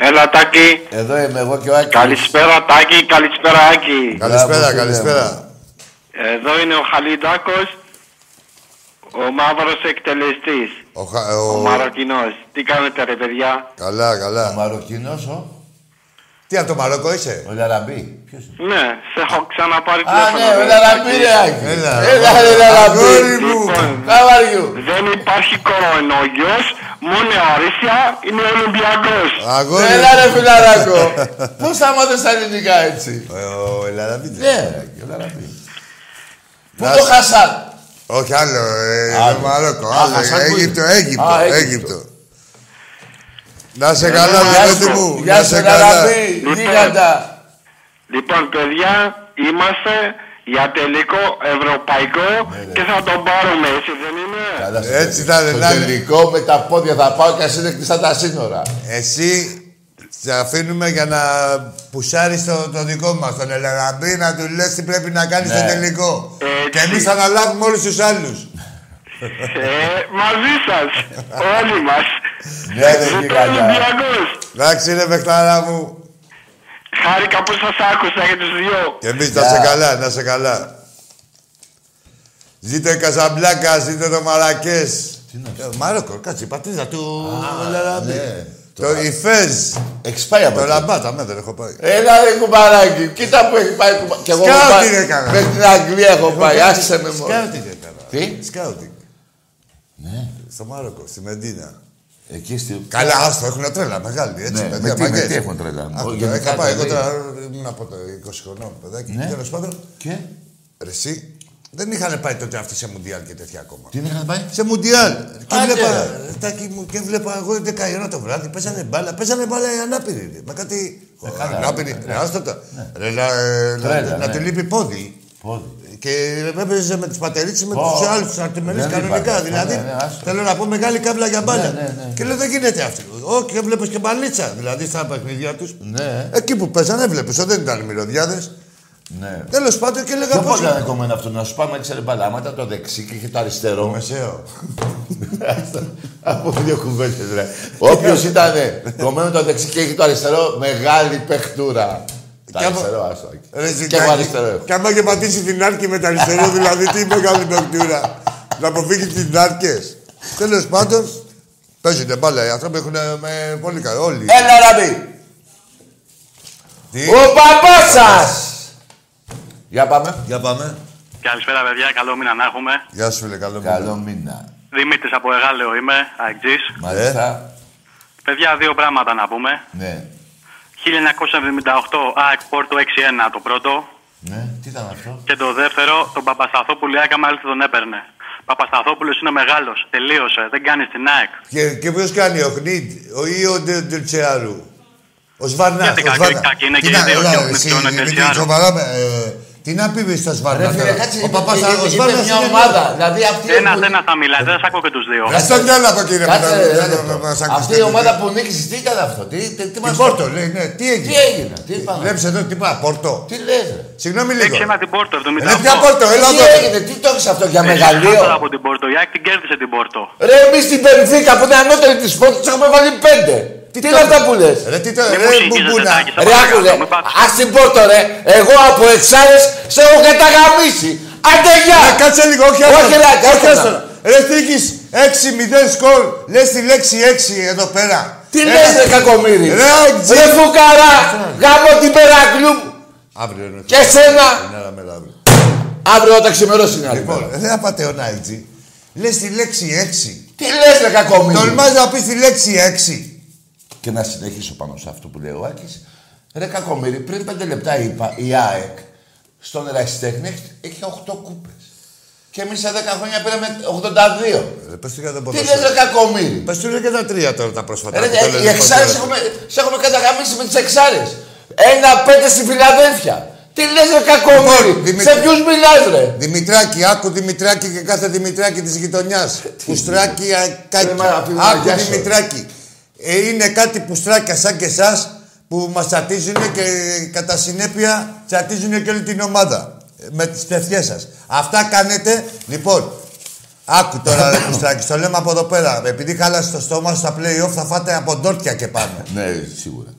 Έλα, Τάκη. Εδώ είμαι εγώ και ο Άκης. Καλησπέρα, Τάκη. Καλησπέρα, Άκη. Καλησπέρα, φίλε καλησπέρα. Εδώ είναι ο Χαλιντάκος, ο μαύρος εκτελεστής, Ο, Χα- ο, ο... Μαροκινός. Τι κάνετε, ρε παιδιά; Καλά, Ο καλά. Μαροκινός, ο, Τι από το Μαρόκο είσαι; ο Λαραμπή. Ποιος είναι; Ναι, σε έχω ξαναπάρει Α, ναι, ο ρε, Λαραμπή, Τάκη. ρε Άκη. Έλα, Έλα, ρε Λαραμπή. Αγόρι μου. Λοιπόν, How are you? δεν υπάρχει κορονοϊός, μόνο αρίσια είναι ο Ολυμπιακός. Αγόρι Έλα ρε φιλαράκο. Πώς θα μάθεις τα ελληνικά έτσι; Ε, Ο Ελαραβίτης. Ναι, ρε Άκη, ο Λαραμπή. Πού Να το σε- Χασάν; Όχι, άλλο. Ε, Άλλο. το Μαρόκο. Α, Άλλο. Χασάν που Αίγυπτο, είναι. Αίγυπτο. Α, Αίγυπτο. Αίγυπτο. Να σε καλά, Γεια Δημήτρη σου. μου. Γεια Να σου σε καλά. Λαραμπή. Λοιπόν. Γίγαντα. Λοιπόν, παιδιά, είμαστε για τελικό ευρωπαϊκό και θα τον πάρουμε, έτσι δεν είναι; Καλά, στο Έτσι τελικό. θα είναι, Στο να είναι. τελικό με τα πόδια θα πάω και ας είναι κλειστά τα σύνορα. Εσύ σε αφήνουμε για να πουσάρεις το, το δικό μας, τον Ελαραμπή, να του λες τι πρέπει να κάνεις Ναι. στο τελικό. Έτσι. Και εμείς θα αναλάβουμε όλους τους άλλους. Ε, μαζί σας, <laughs> όλοι μας. Ναι, ρε Ζήτω γίγαντα. Ολυμπιακός. Εντάξει ρε παιχτάρα μου. Χάρηκα που σας άκουσα για τους δυο. Και εμείς να Γεια. σε καλά, να σε καλά. Ζήτω η Καζαμπλάκα, ζήτω το Μαρακές. Τι είναι Ε, Μαρόκο, κάτσε, η πατρίδα του Ελαραμπή. ναι. Το Ιφέζ. Έχεις πάει από Το εκεί. Λαμπάτα, με δεν έχω πάει. Έλα ρε κουμπαράκι. Κοίτα που έχει πάει κουμπα... Και εγώ έχω Σκάουτινγκ πάει... έκανα. Με την Αγγλία έχω πάει. Άσε με μόνο. Σκάουτινγκ έκανα. Τι; Σκάουτινγκ. Ναι. Στο Μαρόκο, στη Μεντίνα. Εκεί στη... Καλά, άστο, έχουν τρέλα μεγάλη, έτσι. Ναι, παιδιά, με τι- με μαγκές. τι έχουν τρέλα, Άκου, γενικά Είχα πάει εγώ δηλαδή. τώρα, ήμουν από το 20 χρονών, παιδάκι. Ναι. Τέλος πάντων, Και... ρε εσύ, Δεν είχαν πάει τότε αυτοί σε Μουντιάλ και τέτοια ακόμα. Τι είχαν πάει; Σε Μουντιάλ. Και Άντε, βλέπα, ρε. τάκι μου, και βλέπα εγώ 10 η ώρα το βράδυ, παίζανε μπάλα. Παίζανε μπάλα οι ανάπηροι. ρε. Με κάτι. καλά, ανάπηροι. ναι, Ρε, άστο τα. Ρε, να, ε, να- Τρέλα, να ναι. του λείπει πόδι. Πόδι. Και έπαιζε με τους πατερίτσε με Πω. του άλλους τους αρτεμενεί Δεν κανονικά. υπάρχει. Δηλαδή Ναι, ναι, άστο. θέλω να πω μεγάλη κάμπλα για μπάλα. Ναι, ναι, ναι. Και λέω δεν γίνεται αυτό. Όχι, και βλέπω και μπαλίτσα. Δηλαδή στα παιχνίδια τους. Ναι, Εκεί που παίζανε έβλεπες, δεν ήταν μυρωδιάδες. ναι. Τέλος πάντων και έλεγα Ποιο πώ. πώς ήταν κομμένο αυτό, να σου πάμε ξέρε μπαλά, άμα ήταν το δεξί και είχε το αριστερό. Μεσαίο. Από δύο κουβέντες, ρε. Όποιος ήταν κομμένο το δεξί και είχε το αριστερό, μεγάλη παιχτούρα. Το Και άμα- αριστερό, άστο. εκεί. Ρε, Και Ζητάκη, εγώ αριστερό έχω. Και άμα είχε πατήσει την άρκη με τα αριστερό, <laughs> δηλαδή τι μεγάλη παιχτούρα. να αποφύγει τις άρκες. Τέλος πάντων, παίζονται μπάλα. Οι άνθρωποι έχουν με πολύ καλό. Όλοι. Έλα, Ραμπή. Τι; Ο παπάς σας. Για πάμε. Για πάμε. Καλησπέρα, παιδιά. Καλό μήνα να έχουμε. Γεια σου, φίλε, καλό Καλό μήνα. Δημήτρης από Εγάλεο είμαι, αεκτζής. Μάλιστα. Παιδιά, δύο πράγματα να πούμε. Ναι. 1978 ΑΕΚ Πόρτο 6-1 το πρώτο. Ναι. Τι ήταν αυτό; Και το δεύτερο, τον Παπασταθόπουλο η ΑΕΚ μάλιστα τον έπαιρνε. Παπασταθόπουλος είναι μεγάλος. Τελείωσε. Δεν κάνει την ΑΕΚ. Και, και ποιος κάνει, ο Χνίτ ο ή ο Ντε- Ντελτσεάρου. Ο Σβάρνα. Γιατί ο κακή- Σβάρνα. κακή είναι Τι και οι να- δύο, έλα, και ο- εσύ, και ο Δημήτρη, Ντελτσεάρου. σοβαρά με, ε, Τι να πει στο Σβάρνα Ρε φίλε, τώρα; κάτσε. Ο είπε- Παπάς, είπε- ο είπε Σβάρνας μια είναι- ομάδα. Δηλαδή αυτή. Ένα που- ένα θα μιλάει, δεν σα ακούω και τους δύο. Ρε στο διάλογο από κύριε Κάτσε, Πατέρα, ρε, δεν λεπτό. θα μας ακούσει Αυτή η τέτοιο. ομάδα που νίκησε, τι ήταν αυτό; Τι, τι, τι Την μας Πόρτο, λέει, ναι. Τι Τι έγινε. έγινε, τι είπαμε. Βλέπεις εδώ τι είπα, Πόρτο. Τι λες, ρε; Συγγνώμη λίγο. 6-1 την Πόρτο, 78. Ρε ποια Πόρτο, έλα Τι εδώ. έγινε, τι το έχεις αυτό για Χάσαμε μεγαλείο; από την Πόρτο. Η ΑΕΚ την κέρδισε την Πόρτο. Ρε, εμείς στην Πενφύκα που είναι ανώτερη της Πόρτος έχουμε βάλει πέντε. Τι είναι αυτά που λες; Ρε τι το, Μην ρε μου συγχύζεσαι, μπουμπούνα. Τάκη, σε Ρε, παρακαλώ, άκου ρε. μην πάθεις. Ας την Πόρτο, ρε. Εγώ από εξάρες σε έχω καταγαμίσει. Άντε, γεια. Ρε, Κάτσε λίγο, όχι Όχι, άστο. ρε, κάτσε Όχι να. άστο. Ρε τύχεις 6-0 σκορ. Λες τη λέξη 6 εδώ πέρα. Τι Ένα- λες, ρε, κακομύρι. Ρε, αγτζή. Ρε, φουκαρά. Γάμω την Περαγκλού. Αύριο είναι. Και σένα. Είναι άλλα μέρα αύριο. Αύριο όταν ξημερώσει είναι άλλη Λοιπόν, μέρα. δεν απαταιώνα έτσι. Λες τη λέξη 6. Τι λες, ρε, κακομύρι. Τολμάς να πεις τη λέξη 6. Και να συνεχίσω πάνω σε αυτό που λέει ο Άκης. Ρε κακομύρι, πριν πέντε λεπτά είπα, η ΑΕΚ στον Ερασιτέχνη έχει- έχει 8 κούπες. Και εμείς σε 10 χρόνια πήραμε 82. Ρε, πες του για τον Τι λες ποδόσφαιρο. ρε κακομύρι. Πες του ρε και τα τρία τώρα τα πρόσφατα. Ρε, που το ε, λένε οι εξάρες ποδόσφαιρο. έχουμε, σε έχουμε καταγαμίσει με τις εξάρες. Ένα πέντε στη Φιλαδέλφια. Τι λες ρε κακομύρι. Λοιπόν, Δημήτρη- Σε ποιους μιλάς ρε; Δημητράκη, άκου Δημητράκη και κάθε Δημητράκη της γειτονιάς. <laughs> Πουστράκι, α, κάκι. Ρε, μα, αφήνω, Άκου γεια σου. Δημητράκη. Ε, είναι κάτι πουστράκια σαν και εσάς που μας τσατίζουν και κατά συνέπεια τσατίζουν και όλη την ομάδα. Ε, Με τις τευτιές σας. Αυτά κάνετε. Λοιπόν, άκου τώρα ρε πουστράκι, στο λέμε από εδώ πέρα. Επειδή χάλασε το στόμα σου στα play-off θα φάτε από ντόρτια και πάνω. Ναι, σίγουρα.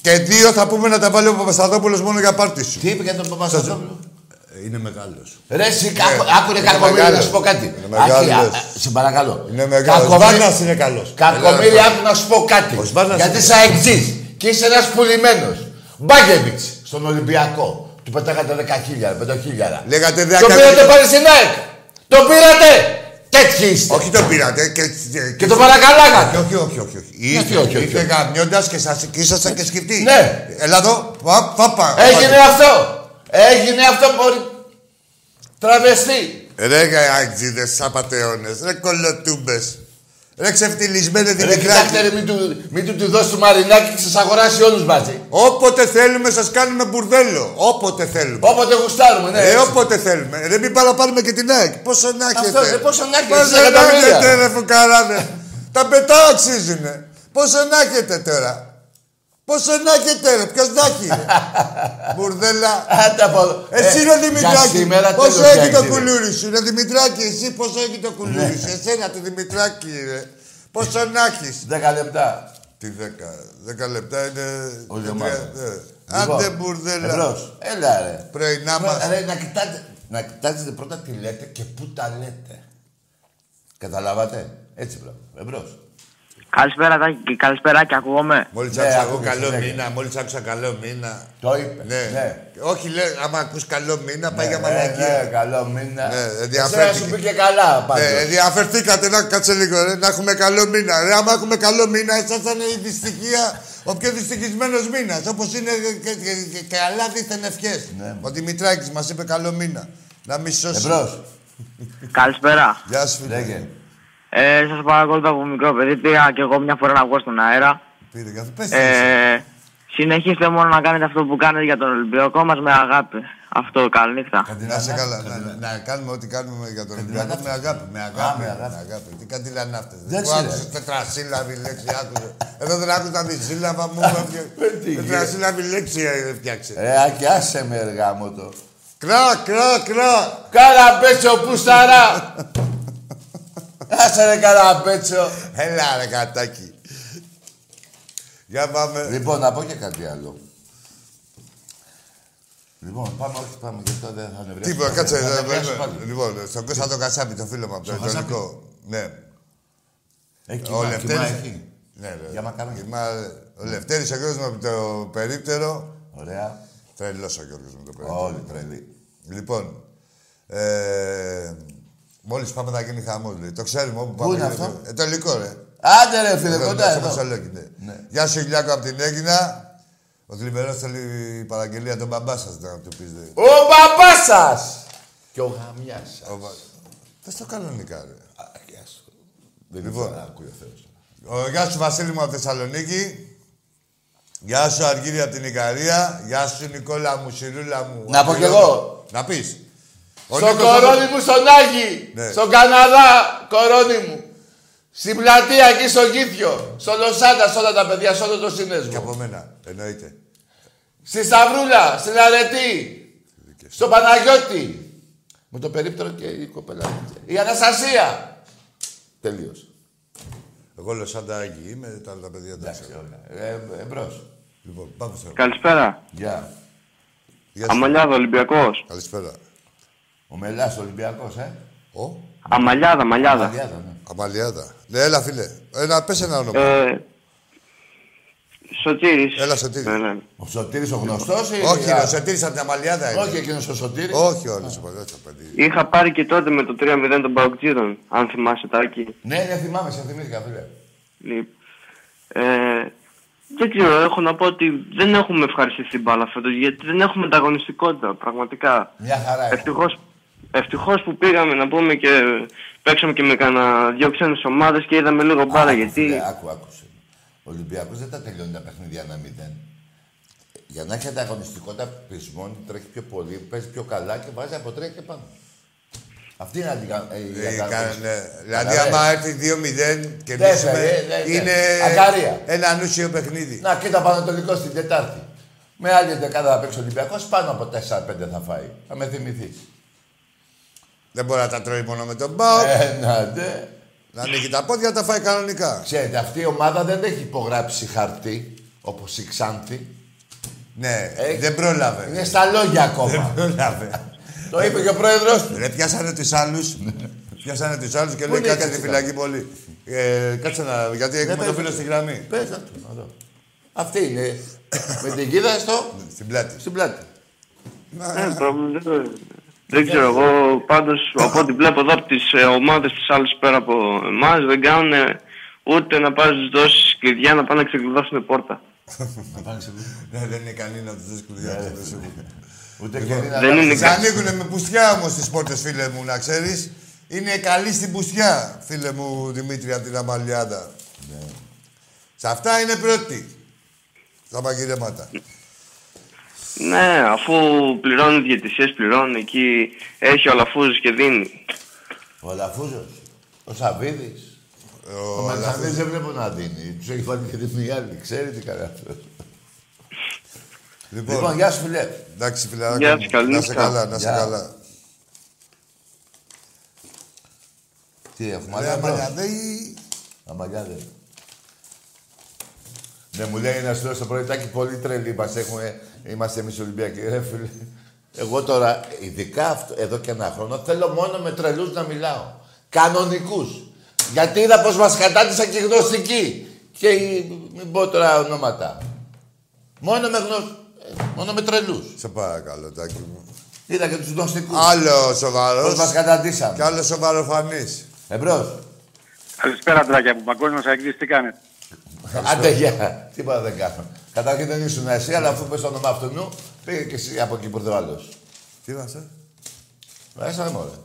Και δύο θα πούμε να τα βάλει ο Παπασταδόπουλος μόνο για πάρτι σου. Τι είπε για τον Παπασταθόπουλο; Ε, Είναι μεγάλος. Ρε, εσύ, άκου- άκου ρε είναι κακομύρι, να μεγάλος. σου πω κάτι. Είναι Άκη, μεγάλος. α, α, Σε παρακαλώ. Είναι μεγάλος. Κακομύρι- Βάρνας είναι καλός. Κακομύρι, Έλα, άκου να σου πω κάτι. Ο Σβάρνας Γιατί είναι- είσαι αεξής και είσαι ένας πουλημένος. Μπάγκεβιτς στον Ολυμπιακό. Του πετάγατε 10 χίλιαρα, 5 χίλιαρα. Λέγατε Το δέκα- πήρατε πάλι στην ΑΕΚ. Το πήρατε. Τέτοιοι είστε. Όχι το πήρατε και, Και το παρακαλάγατε. όχι, όχι, όχι. όχι. Είστε, όχι, όχι, είστε όχι. γαμιώντας και σας και ήσασταν και σκεφτεί. Ναι. Έλα εδώ. Πα, πα, πα. Έγινε αυτό. Έγινε αυτό μπορεί. Τραβεστεί. Ρε γαϊτζίδες, απατεώνες, ρε κολοτούμπες. Ρε ξεφτυλισμένε Ρε κοιτάξτε Δημητράκη. ρε, μην του, μην του, του δώσει του μαρινάκι και σας αγοράσει όλους μαζί. Όποτε θέλουμε σας κάνουμε μπουρδέλο. Όποτε θέλουμε. Όποτε γουστάρουμε, ναι. Ε, έτσι. όποτε θέλουμε. Ρε μην παραπάρουμε και την ΑΕΚ. Πόσο να έχετε; Αυτό, ρε, πόσο να έχετε, Πόσο σε να εκατομμύρια. έχετε ρε φουκαράδε; Τα πετά αξίζουνε. Πόσο να έχετε τώρα; Πόσο να έχετε ρε. Ποιος να έχει. ρε. <laughs> Μπουρδέλα. Άντε από εδώ. Εσύ Ε, ρε για Δημητράκης. σήμερα Πόσο τέλος έχει το για κουλούρι σου. Ρε Δημητράκη, εσύ πόσο έχει το κουλούρι σου. Εσένα του Δημητράκη ρε. Πόσο να έχεις. 10 λεπτά. Τι δέκα. Δέκα λεπτά είναι... Όλη η τρία- ομάδα. ε. Λοιπόν, Άντε μπουρδέλα. Εμπρός. Έλα ρε. Πρωινά μας. Ρε, να κοιτάτε, να κοιτάξετε πρώτα τι λέτε και πού τα λέτε. Καταλάβατε; Έτσι πράγμα. Εμπρός. Καλησπέρα, Τάκη, και καλησπέρα και ακούγομαι. Μόλις Ναι, άκουσα εγώ άκουγες, καλό ναι. μήνα, μόλις άκουσα καλό μήνα. Το είπε. Ναι. ναι. Όχι, λέει, άμα ακούς καλό μήνα, πάει για Ναι, ναι, μαλακία. καλό μήνα. Ναι, Εσένα ενδιαφέρθηκε. σου πήγε καλά πάντως. Ναι, ενδιαφερθήκατε να κάτσε λίγο, ρε, να έχουμε καλό μήνα. Ρε, άμα έχουμε καλό μήνα, ήσασταν η δυστυχία Ο πιο δυστυχισμένος μήνας. Όπως είναι και, και, και, και καλά δίθεν ευχές. Ναι. Ο Δημητράκης μας είπε καλό μήνα. Να μη σώσει. Εμπρός. Καλησπέρα. Γεια σου, φίλε. Λέγε. Ε, σας παρακολουθώ από μικρό παιδί. Πήγα και εγώ μια φορά να βγω στον αέρα. Πήρε για πες Ε, συνεχίστε μόνο να κάνετε αυτό που κάνετε για τον Ολυμπιακό μας με αγάπη. Αυτό, καληνύχτα. Να σε καλά. Να, να, να κάνουμε ό,τι κάνουμε για τον Ολυμπιακό με αγάπη. Με αγάπη. με Με αγάπη. αγάπη. Τι κάτι λένε αυτές. Δεν Που ξέρω. άκουσες τετρασύλλαβη λέξη, άκουσε. Εδώ δεν άκουσα τη σύλλαβα μου. Τι Τετρασύλλαβη λέξη ε, φτιάξε. Ε, Άκη, άσε με εργάμο το. Κρά, κρά, κρά. Καραμπέτσο πουσταρά! <laughs> Άσε ρε καραμπέτσο. Έλα ρε κατάκι. Για πάμε. Λοιπόν, να πω και κάτι άλλο. Λοιπόν, πάμε, όχι πάμε, γιατί τώρα δεν θα νευριάσω. Τίποτα, κάτσε. Θα ε, νευριάσω ε, πάλι. Λοιπόν, στον Κώστα τον Κασάπη, το φίλο μου από το Στον Κασάπη. Ιταλικό. Ναι. Έχει Ο κοιμά, κοιμά Λευτέρης. έχει. Ναι, ρε. Για μακαρόνια. Κοιμά, Ο Λευτέρης, ο Γιώργος μου από το περίπτερο. Ωραία. Τρελός ο Γιώργος μου το περίπτερο. Όλοι τρελοί. Λοιπόν, ε, μόλις πάμε θα γίνει χαμός, λέει. Το ξέρουμε όπου πάμε. είναι γίνεται. αυτό; Ε, το υλικό, ρε. Άντε ρε φίλε, Εδώ, κοντά στο εδώ. Μεσολόγγι, ναι. Ναι. Γεια σου, Ηλιάκο, από την Έγινα. Ο Θλιβερός θέλει παραγγελία τον μπαμπά σας, να του πεις, δε. Ο μπαμπάς σας! Και ο γαμιάς σας. Ο μπα- Πες το κανονικά, ρε. Α, Γεια σου. Δεν Λοιπόν. λοιπόν. ακούει ο Θεός. Ο, γεια σου Βασίλη μου από Θεσσαλονίκη. Γεια σου Αργύρια από την Ικαρία. Γεια σου Νικόλα μου, Σιρούλα μου. Να πω κι εγώ. Να πεις. Ο Στον Νίκος κορώνη από- μου στον Άγη! Ναι. Στον Καναδά, κορώνη μου! Στην πλατεία εκεί στο Γήθιο, στο Λοσάντα, σε όλα τα παιδιά, σε όλο το Και συνέσμο. από μένα, εννοείται. Στη Σταυρούλα, στην Αρετή, στο Παναγιώτη. Με το περίπτερο και η κοπέλα. Η Αναστασία. Τελείωσε. Εγώ Λοσάντα Άγη είμαι, τα άλλα παιδιά δεν Εντάξει, ξέρω. ωραία. Ε, εμπρός. Λοιπόν, πάμε στο Καλησπέρα. Γεια. Γεια σου. Αμαλιάδα, Ολυμπιακός. Καλησπέρα. Ο Μελάς Ολυμπιακός, ε. Ο, Αμαλιάδα, Μαλιάδα. Μαλιάδα, ναι. Αμαλιάδα. Ναι, έλα φίλε. Ένα, πες ένα όνομα. Ε, Σωτήρης. Έλα, Σωτήρης. Ναι, ναι. Ο Σωτήρης ο γνωστός ή... Όχι, Α, ο Σωτήρης από την Αμαλιάδα είναι. Όχι εκείνος ο Σωτήρης. Όχι όλος ο παλιός το παιδί. Είχα πάρει και τότε με το 3-0 των Παοκτζίδων, αν θυμάσαι τάκι. Ναι, ναι, θυμάμαι, σε θυμήθηκα, φίλε. Λοιπόν, Ε, δεν ξέρω, έχω να πω ότι δεν έχουμε ευχαριστηθεί μπάλα φέτος, γιατί δεν έχουμε ανταγωνιστικότητα, πραγματικά. Μια χαρά έχω. Ευτυχώς, ευτυχώς που πήγαμε να πούμε και παίξαμε και με κανένα δυο ξένες ομάδες και είδαμε λίγο μπάλα, Άκου, γιατί... φίλε, άκου, άκουσε. Ο Ολυμπιακός δεν τα τελειώνει τα παιχνίδια ένα μηδέν. Για να έχει ανταγωνιστικότητα πεισμών, τρέχει πιο πολύ, παίζει πιο καλά και βάζει από τρία και πάνω. Αυτή είναι αντικα... ε, η Ε, ανταγωνιστικότητα. κα- ναι. Δηλαδή, Καταλαβες. άμα έρθει 2-0 και Ναι, νήσουμε, ναι, ναι, ναι. είναι Αγκαρία. ένα ανούσιο παιχνίδι. Να, κοίτα Πανατολικό στην Τετάρτη. Με άλλη δεκάδα θα παίξει ο Ολυμπιακός, πάνω από 4-5 θα φάει. Θα με θυμηθείς. Δεν μπορεί να τα τρώει μόνο με τον Μπάου. Ένα, ναι. Να ανοίγει τα πόδια, τα φάει κανονικά. Ξέρετε, αυτή η ομάδα δεν έχει υπογράψει χαρτί, όπως η Ξάνθη. Ναι, Έχει- δεν πρόλαβε. Είναι στα λόγια ακόμα. πρόλαβε. Το είπε και ο πρόεδρος του. Ρε, πιάσανε τους άλλους. πιάσανε τους άλλους και Πού λέει είναι η κάτσε στη Κατσίκα; φυλακή πολύ. Ε, κάτσε να. Γιατί έχουμε πες. το φίλο στη γραμμή. Πες να του, να δω. Αυτή είναι. Με την κίδα στο, Στην πλάτη. στην πλάτη. Ε, πρόβλημα, δεν, δεν ξέρω, εγώ πάντως από ό,τι βλέπω εδώ από τις ε, ομάδες τις άλλες πέρα από εμάς δεν κάνουν ε, ούτε να πας τους δώσεις κλειδιά να πάνε να ξεκλειδώσουν πόρτα. Να πάνε σε Ναι, δεν είναι ικανή να τους δώσεις κλειδιά. Ναι, αυτό, ρε, δεν σου πω. Ούτε Λοιπόν, και να δεν είναι Τις ανοίγουνε με πουστιά όμως τις πόρτες, φίλε μου, να ξέρεις. Είναι καλή στην πουστιά, φίλε μου Δημήτρη από την Αμαλιάδα. Ναι. Σε αυτά είναι πρώτη. Στα μαγειρέματα. Ναι, αφού πληρώνουν διαιτησίες, πληρώνουν εκεί, έχει ο Λαφούζος και δίνει. Ο Λαφούζος, ο Σαββίδης. Ο Ο Μαλσανίδης δεν βλέπω να δίνει. Τους έχει βάλει και την άλλη. Ξέρει τι κάνει αυτός. Λοιπόν, Λοιπόν, γεια σου φιλέ. εντάξει, φιλαράκι Γεια μου. σου, καλή Να σε νύχτα. καλά, να σε Γεια. καλά. Τι έχουμε, Ρε, αλλά μπρος. Αμαλιαδέη, Αμαλιά δεν. Ναι, μου λέει ένας φίλος στο πρωιτάκι πολύ τρελή μας έχουμε. Είμαστε εμείς Ολυμπιακοί. Ρε φίλε. Εγώ τώρα, ειδικά αυτό, εδώ και ένα χρόνο, θέλω μόνο με τρελούς να μιλάω. Κανονικούς. Γιατί είδα πως μας κατάτησαν και γνωστικοί. Και οι- μην πω τώρα ονόματα. Μόνο με γνω... ε, μόνο με τρελούς. σε παρακαλώ, τάκι μου. Είδα και τους γνωστικούς. Άλλο Πώς σοβαρό μας καταντήσαν. και άλλο σοβαροφανής. Εμπρός. Καλησπέρα, τράκια μου. Παγκόσμιος Αγγλής, τι κάνετε; Άντε, γεια. Τίποτα δεν κάνω. Καταρχήν δεν ήσουν εσύ, αλλά αφού πες το όνομα αυτού νου, πήγε και εσύ από εκεί που ήρθε ο άλλος. Τι είμαστε. Μέσα μου, ρε.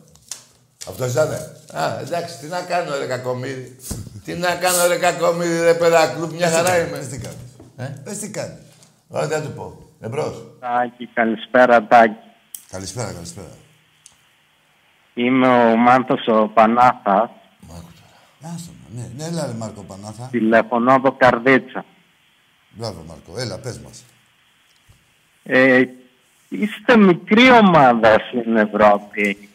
Αυτό ήτανε. Α, εντάξει, τι να κάνω, ρε κακομύρι. <laughs> τι να κάνω, ρε κακομύρι, ρε παιδακλούπ, μια χαρά Πες είμαι. τι κάνεις. Ε; Πες τι κάνεις. Ωραία, δεν θα του πω. Εμπρός. Τάκη, καλησπέρα Τάκη. Καλησπέρα, καλησπέρα. Είμαι ο Μάνθος ο Πανάθας. Άστο, ναι, ναι, έλα ρε Μάρκο Πανάθα. Τηλεφωνώ από Καρδίτσα. Μπράβο Μάρκο, έλα πες μας. Ε, είστε μικρή ομάδα στην Ευρώπη.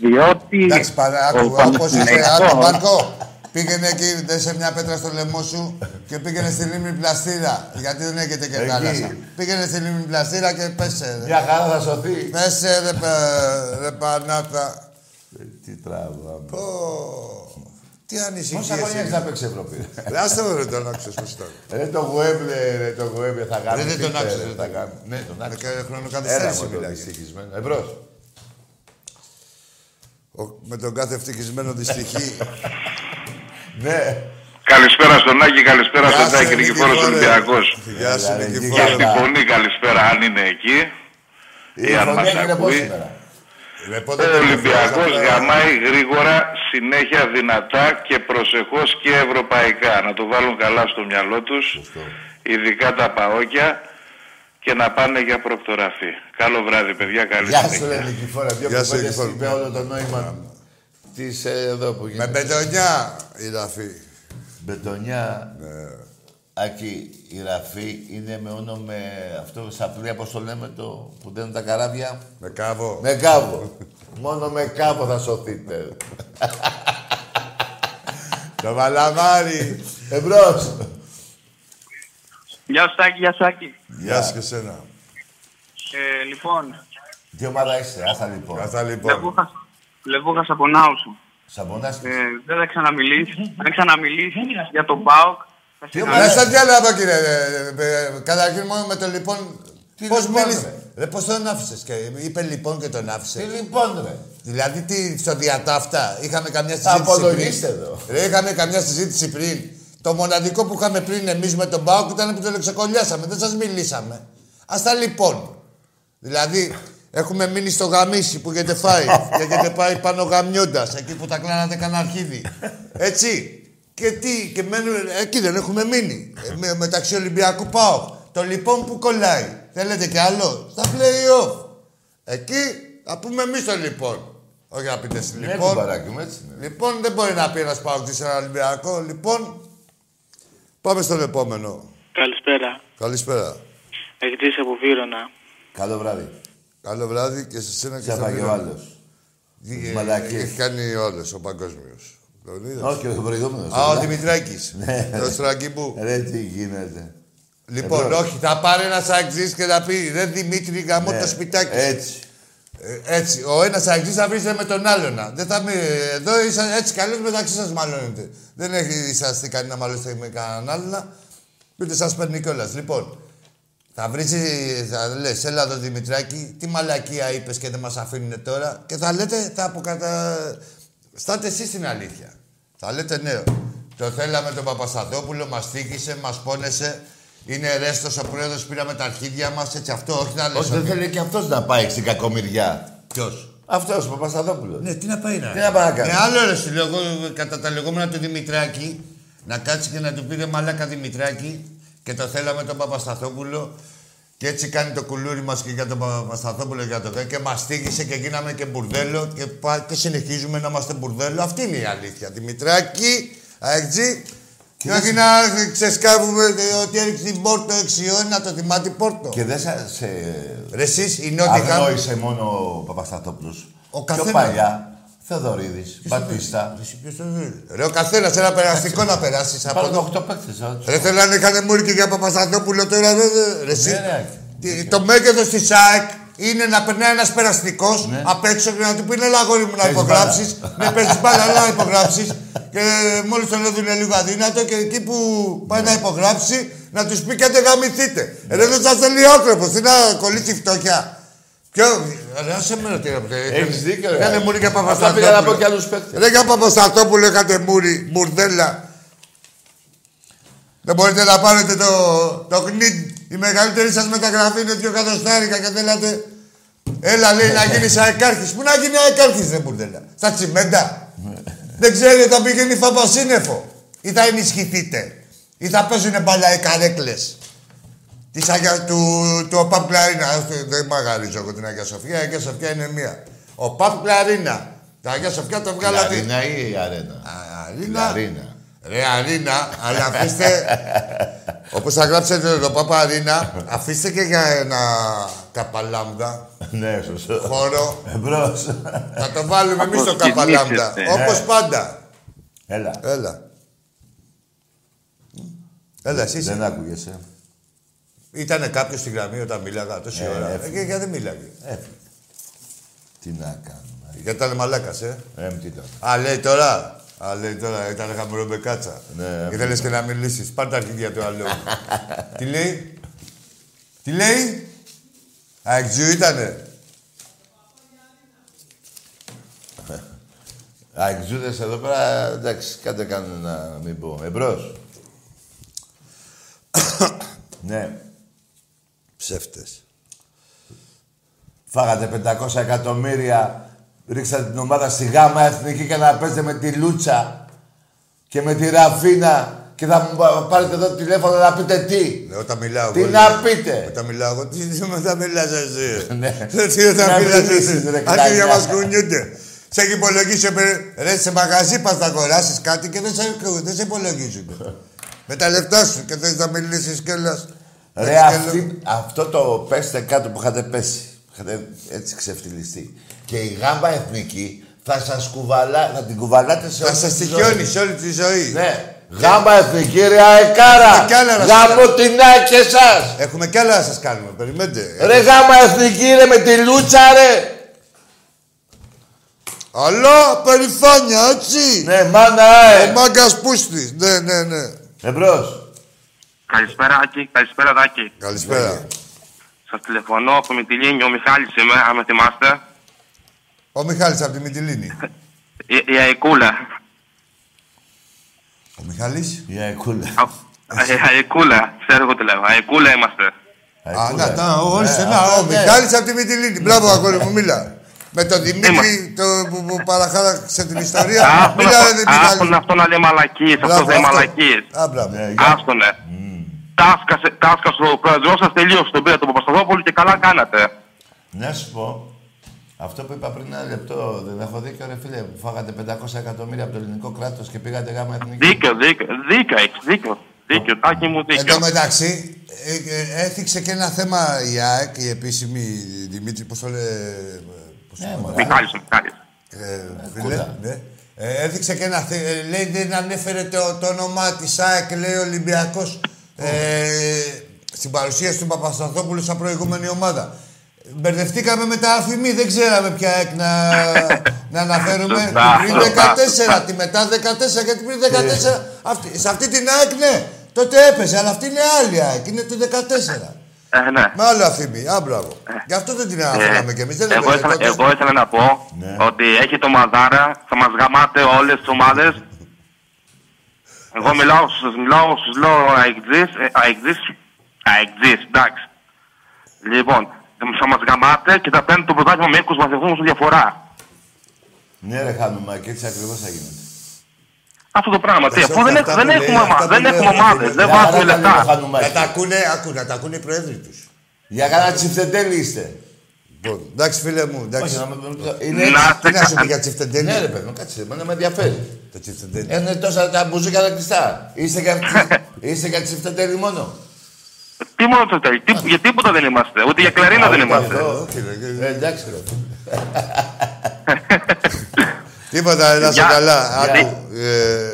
Διότι Εντάξει, παρά, ο άκου, όπως είσαι, Παναθηναϊκός- άκου <laughs> Μάρκο. Πήγαινε εκεί, δέσε μια πέτρα στο λαιμό σου και πήγαινε στη λίμνη πλαστήρα. Γιατί δεν έχετε και Εκεί. θάλασσα. Πήγαινε στη λίμνη πλαστήρα και πέσε. ρε. Μια χαρά θα σωθεί. Πέσε ρε, πα- ρε Πανάθα. Ε, Τι τράβαμε. Πω, Τι Πόσα ανησυχίες χρόνια έχεις να είναι. παίξει Ευρώπη; ρε. Άστε ρε τον άξιος πώς ήταν. Ρε το Γουέμπλε, ρε το Γουέμπλε θα κάνει. δεν τον άκουσα, δεν θα τον κάνει. Ναι, τον Με άκουσα. κα- Έλα χρονοκαθυστέρηση μου το μιλάει. δυστυχισμένο. Εμπρός. Ο- Με τον κάθε ευτυχισμένο δυστυχή. <laughs> Ναι. Καλησπέρα στον Άκη, καλησπέρα Γεια στον σου, Τάκη, Νικηφόρος Νικηφόρε. Ολυμπιακός. Γεια σου, Έλα, ρε, Νικηφόρε. Για την φωνή καλησπέρα αν είναι εκεί. Η αν φωνή μας έγινε πώς ακούει. Σήμερα. Ρε, Ο πότε το Ολυμπιακός έφερες, γαμάει γρήγορα, συνέχεια δυνατά και προσεχώς και ευρωπαϊκά. Να το βάλουν καλά στο μυαλό τους, ειδικά τα παόκια και να πάνε για προκτοραφή. Καλό βράδυ παιδιά, καλή Γεια σου, συνέχεια. ρε Νικηφόρα. Δύο Γεια σου, κουβέντες Νικηφόρα. είπε όλο το νόημα της ε, εδώ που Με γίνεται. μπετονιά η ραφή. Μπετονιά, Ναι. Άκη, η Ραφή είναι με όνο με αυτό στα πλοία, πώς το λέμε, το που δένουν τα καράβια. Με κάβο. Με κάβο. Μόνο με κάβο θα σωθείτε. Το βαλαμάρι. Εμπρός. Γεια σου Τάκη, γεια σου Άκη. Γεια σου και σένα. Ε, λοιπόν, Τι ομάδα είστε, άστα λοιπόν. Καθά λοιπόν. Λεβούχας, Λεβούχας από Νάουσο. Σαμπονάς. Ε, δεν θα ξαναμιλήσεις. Αν ξαναμιλήσεις για τον ΠΑΟΚ, θα Τι συναντήσει. Ρε, σαν τι άλλο είπα, κύριε. ε, ε, Καταρχήν μόνο με το λοιπόν. Τι Πώς λοιπόν, μίλησε. ρε; Ρε, πώς τον άφησες. Και είπε λοιπόν και τον Τι άφησε. λοιπόν, ρε; Δηλαδή, τι, στο διατάφτα, είχαμε καμιά Θα συζήτηση απολογίστε πριν. εδώ. Ρε, είχαμε καμιά συζήτηση πριν; Το μοναδικό που είχαμε πριν εμείς με τον Μπάουκ ήταν που τον εξεκολλιάσαμε. Δεν σας μιλήσαμε. Α τα λοιπόν. Δηλαδή, έχουμε μείνει στο γαμίσι που έχετε φάει και έχετε πάει πάνω γαμιώντας, εκεί που τα κλάνατε κανένα αρχίδι. Έτσι. Και τι, και μένουμε, εκεί δεν έχουμε μείνει. Ε, με, μεταξύ Ολυμπιακού πάω. Το λοιπόν που κολλάει. Θέλετε κι άλλο; Στα play-off. Εκεί θα πούμε εμείς το λοιπόν. Όχι να πείτε εσύ Ναι, λοιπόν. κουμπαράκι μου, έτσι είναι. Λοιπόν, δεν μπορεί να πει ένας παγκοτή σε ένα Ολυμπιακό. Λοιπόν, πάμε στον επόμενο. Καλησπέρα. Καλησπέρα. Εκτής από Βύρονα. Καλό βράδυ. Καλό βράδυ και σε σένα και Σε στα έφαγε ο Βύρονα. άλλος. Τι, Τις ε, μαλακίες. Έχει κάνει όλες ο παγκόσμιος. Τον είδες; Όχι, ο προηγούμενος. Α, ο ε. Δημητράκης. Ναι. Το στραγγιμπού. Ρε, τι γίνεται. Λοιπόν, Εμπρός. όχι, θα πάρει ένας αξής και θα πει ρε Δημήτρη, γαμώ Ναι, το σπιτάκι. Έτσι. Ε, έτσι, ο ένας αξής θα βρίζεται με τον άλλον. Δεν θα μη, εδώ είσα, έτσι καλώς μεταξύ σας μαλώνετε. Δεν έχει είσαστε κανεί να μαλώσετε με κανέναν άλλον. Ούτε σας παίρνει κιόλας. Λοιπόν, θα βρεις, θα λες, έλα εδώ Δημητράκη, τι μαλακία είπες και δεν μας αφήνουν τώρα. Και θα λέτε, θα αποκατα... Στάτε εσείς την αλήθεια. Θα λέτε ναι, το θέλαμε τον Παπασταθόπουλο, μας τύχησε, μας πόνεσε. Είναι ρέστος ο πρόεδρος, πήραμε τα αρχίδια μας, έτσι αυτό, όχι να λες Όχι, δεν ότι- θέλει και αυτός να πάει στην κακομοιριά. Ποιος; Αυτός, ο Παπασταθόπουλος. Ναι, τι να πάει να Τι να πάει να κάνει; Ε, άλλο ρε, σου λέω εγώ κατά τα λεγόμενα του Δημητράκη, να κάτσει και να του πει ρε μαλάκα Δημητράκη και το θέλαμε τον Παπασταθόπουλο και έτσι κάνει το κουλούρι μας και για τον Παπασταθόπουλο για το και μας τύχησε και γίναμε και μπουρδέλο και, πα- και συνεχίζουμε να είμαστε μπουρδέλο. Αυτή είναι η αλήθεια. Δημητράκη, αεξή, και όχι να ξεσκάβουμε ε, ότι έριξε την πόρτο 6 να το θυμάται πόρτο. Και δεν σα- σε Ρε εσείς, οι νότιοι κάνουν... αγνόησε μόνο ο Παπασταθόπουλος. Ο Πιο καθένας. παλιά, Θεοδωρίδης, Μπατίστα. Εσύ ποιος το δει; Ρε ο καθένας ένα περαστικό να περάσεις από Υπάρχουν εδώ. 8 παίκτες. έτσι. Ρε θέλω να είχανε μούρι και για Παπασταθόπουλο τώρα, δε, δε. Ρε, εσύ. Ναι, ναι. Τι- Το μέγεθος της ΑΕΚ είναι να περνάει ένας περαστικός Ναι. απ' έξω και να του πει «Έλα αγόρι μου να Παίζεις υπογράψεις». Ναι, παίζεις μπάλα, αλλά να υπογράψεις. Και μόλις τον έδινε λίγο αδύνατο και εκεί που πάει να υπογράψει να τους πει «Κάντε γαμηθείτε». Ρε δεν σας θέλει άνθρωπος, τι να κολλήσει φτώχεια. Ποιο, ρε άσε με ρωτήρα που Έχεις δίκιο, ρε. Κάνε μούρι για Αυτά Παπασταθόπουλο. πήγα να πω κι άλλους παίκτες. Ρε για Παπασταθόπουλο είχατε μούρι, μπουρδέλα. Δεν μπορείτε να πάρετε το, το χνίτ. Η μεγαλύτερη σας μεταγραφή είναι δύο εκατοστάρικα και θέλατε... Έλα, λέει, να γίνει αεκάρχης. Πού να γίνει αεκάρχης, δεν μπουρδέλα. Στα τσιμέντα. δεν ξέρετε, θα πηγαίνει φαπασίνεφο. Ή θα ενισχυθείτε. Ή θα παίζουνε μπαλά οι καρέκλες. Της Αγία, του, του ο Παπ Κλαρίνα. Αυτό Δεν μαγαρίζω εγώ την Αγία Σοφιά. Η Αγία Σοφιά είναι μία. Ο Παπ Κλαρίνα. Τα Αγία Σοφιά το βγάλατε. Λαρίνα ή η αρένα; Αρίνα. Λαρίνα. Ρε Αρίνα, αλλά αφήστε. Όπως θα γράψετε το Παπα Αρίνα, αφήστε και για ένα καπαλάμδα Ναι, σωστό. χώρο. Εμπρός. Θα το βάλουμε εμείς το καπαλάμδα. Αποσχολήσετε. Όπως πάντα. Έλα. Έλα. Έλα, εσύ. Δεν άκουγεσαι. Ήτανε κάποιος στη γραμμή όταν μίλαγα τόση Ε, ώρα. έφυγε. Ε, και γιατί δεν μίλαγε; Έφυγε. Τι να κάνουμε. Γιατί ήταν μαλάκας, ε; Ε, τι ήταν. Α, λέει τώρα. Α, λέει τώρα, ήταν χαμουρομπεκάτσα. Ναι, Ήθελες και να μιλήσεις. Πάρ' τα αρχίδια του αλλού. <laughs> Τι λέει; Τι λέει; Α, εξού ήτανε. Αεξούδες εδώ πέρα, εντάξει, κάντε κάνε να μην πω. Εμπρός. <coughs> ναι. Ψεύτες. Φάγατε 500 εκατομμύρια, ρίξατε την ομάδα στη γάμα εθνική και να παίζετε με τη Λούτσα και με τη Ραφίνα και θα μου πα- πάρετε εδώ τηλέφωνο να πείτε τι. Ναι, όταν μιλάω Τι εγώ, να λέει. πείτε. Όταν μιλάω εγώ, τι τι μετά μιλάς εσύ. <laughs> Ναι. Τι όταν Να μιλάς μιλήσεις, εσύ. ρε, Άρχισε για κλανιά. μας κουνιούνται. Σε έχει υπολογίσει, παι- ρε, σε μαγαζί πας να αγοράσεις κάτι και δεν σε, δεν σε υπολογίζουν. <laughs> Με τα λεφτά σου και θες να μιλήσεις κιόλας. Ρε, Έτσι και αυτή, αυτό το πέστε κάτω που είχατε πέσει. Είχατε έτσι ξεφτυλιστεί. Και η γάμπα εθνική θα σας κουβαλά, θα την κουβαλάτε σε Θα όλη σας τη τυχιώνει ζωή. σε όλη τη ζωή. Ναι. Γάμπα εθνική, ρε αεκάρα. Ε, κι άλλα να Γάμπο την ΑΕΚ και εσάς. Έχουμε κι άλλα να σας κάνουμε. Περιμένετε. Ρε γάμα εθνική ρε με τη λούτσα ρε. Αλλά περηφάνεια, έτσι. Ναι, μάνα Ο ε. μάγκας πούστης. Ναι, ναι, ναι. Εμπρός. Καλησπέρα, Άκη. Καλησπέρα, Δάκη. Καλησπέρα. Σας τηλεφωνώ από Μητυλίνη. Ο Μιχάλης είμαι, αν με θυμάστε. Ο Μιχάλης από τη Μυτιλίνη. Η, η Αικούλα. Ο Μιχάλης; Η αεκούλα. Α, Η Αικούλα. Ξέρω εγώ τι λέω. Αικούλα είμαστε. Α, να, τα, ορίστε, Ναι, να, αυτό, ο ναι. Μιχάλης από τη Μυτιλίνη. Μπράβο, αγόρι μου, μίλα. Με τον Δημήτρη το, που, που παραχάραξε την ιστορία. Άστον Μίλα, ρε, αυτό- άστον Μιχάλη. αυτό να λέει μαλακίες. Αυτός Μπράβο, δεν είναι αυτό. μαλακίες. Α, μπράβο. Ναι, Άστονε. Τάσκασε, τάσκασε ο πρόεδρος σας τελείως τον πήρε τον Παπασταθόπουλο και καλά κάνατε. Να σου πω, αυτό που είπα πριν ένα λεπτό, δεν έχω δίκιο ρε φίλε, που φάγατε 500 εκατομμύρια από το ελληνικό κράτος και πήγατε γάμα εθνική. Δίκιο, δίκιο, δίκιο έχεις, δίκιο. Δίκιο, τάκι μου Εν δίκιο. τω μεταξύ, ε, ε, έθιξε και ένα θέμα η ΑΕΚ, η επίσημη Δημήτρη, πώς το λέει... ε, πώς το Ναι, λέει, μωρέ. Μιχάλης, ο Μιχάλης. Ε, φίλε, κούτα. ναι. Ε, έδειξε και ένα θε... ε, λέει δεν ανέφερε το, το όνομά της ΑΕΚ, λέει Ολυμπιακός. Ε, στην παρουσίαση του Παπασταθόπουλου σαν προηγούμενη ομάδα. Μπερδευτήκαμε με τα αφημί, δεν ξέραμε ποια ΑΕΚ να, να αναφέρουμε. Σωστά, Την πριν σωστά, 14, τη μετά 14, γιατί πριν 14. Αυτή, σε αυτή την ΑΕΚ, ναι, τότε έπαιζε, αλλά αυτή είναι άλλη ΑΕΚ, είναι του 14. Ε, ναι. Με άλλο αφημί, α, μπράβο. Γι' αυτό δεν την αναφέραμε κι εμείς, δεν εγώ, λέμε ήθελα, τότε. εγώ ήθελα να πω Ναι. ότι έχει το Μαδάρα, θα μας γαμάτε όλες τις ομάδες. Εγώ μιλάω στους, μιλάω στους λέω αεκτζής, ε, αεκτζής, αεκτζής, εντάξει. Λοιπόν, θα μας γαμάτε και θα παίρνει το πρωτάθλημα με 20 βαθμούς διαφορά. Ναι ρε χάνουμε και έτσι ακριβώς θα γίνεται. Αυτό το πράγμα, τι, Αυτά αφού δεν, αυτά έχ- δεν που λέει, έχουμε, αυτά ομα- που δεν λέει, έχουμε αυτά που ομάδες, λέει. δεν Για βάζουμε παράδειγμα, λεφτά. Χανουμάκη. Να τα ακούνε, ακού, να τα ακούνε οι προέδροι τους. Για κανένα τσιφτεντέλη είστε. Λοιπόν, εντάξει φίλε μου, Όχι, εντάξει. να με- είναι Να έτσι. Τι να σου πει κα- για τσιφτεντέλη. Ναι ρε παιδί μου, κάτσε, εμένα με ενδιαφέρει. Το τσιφτεντέλη. Είναι τόσα τα μπουζούκια τα κλειστά. Είστε για, <laughs> είστε για τσιφτεντέλη μόνο. Τι μόνο το τέλει, τι- για τίποτα δεν είμαστε, ούτε για κλαρίνα δεν είμαστε. Αυτό. Όχι, ρε, Ε, εντάξει ρε. <laughs> Τίποτα, να είσαι Για- καλά. για- Άκου, ε,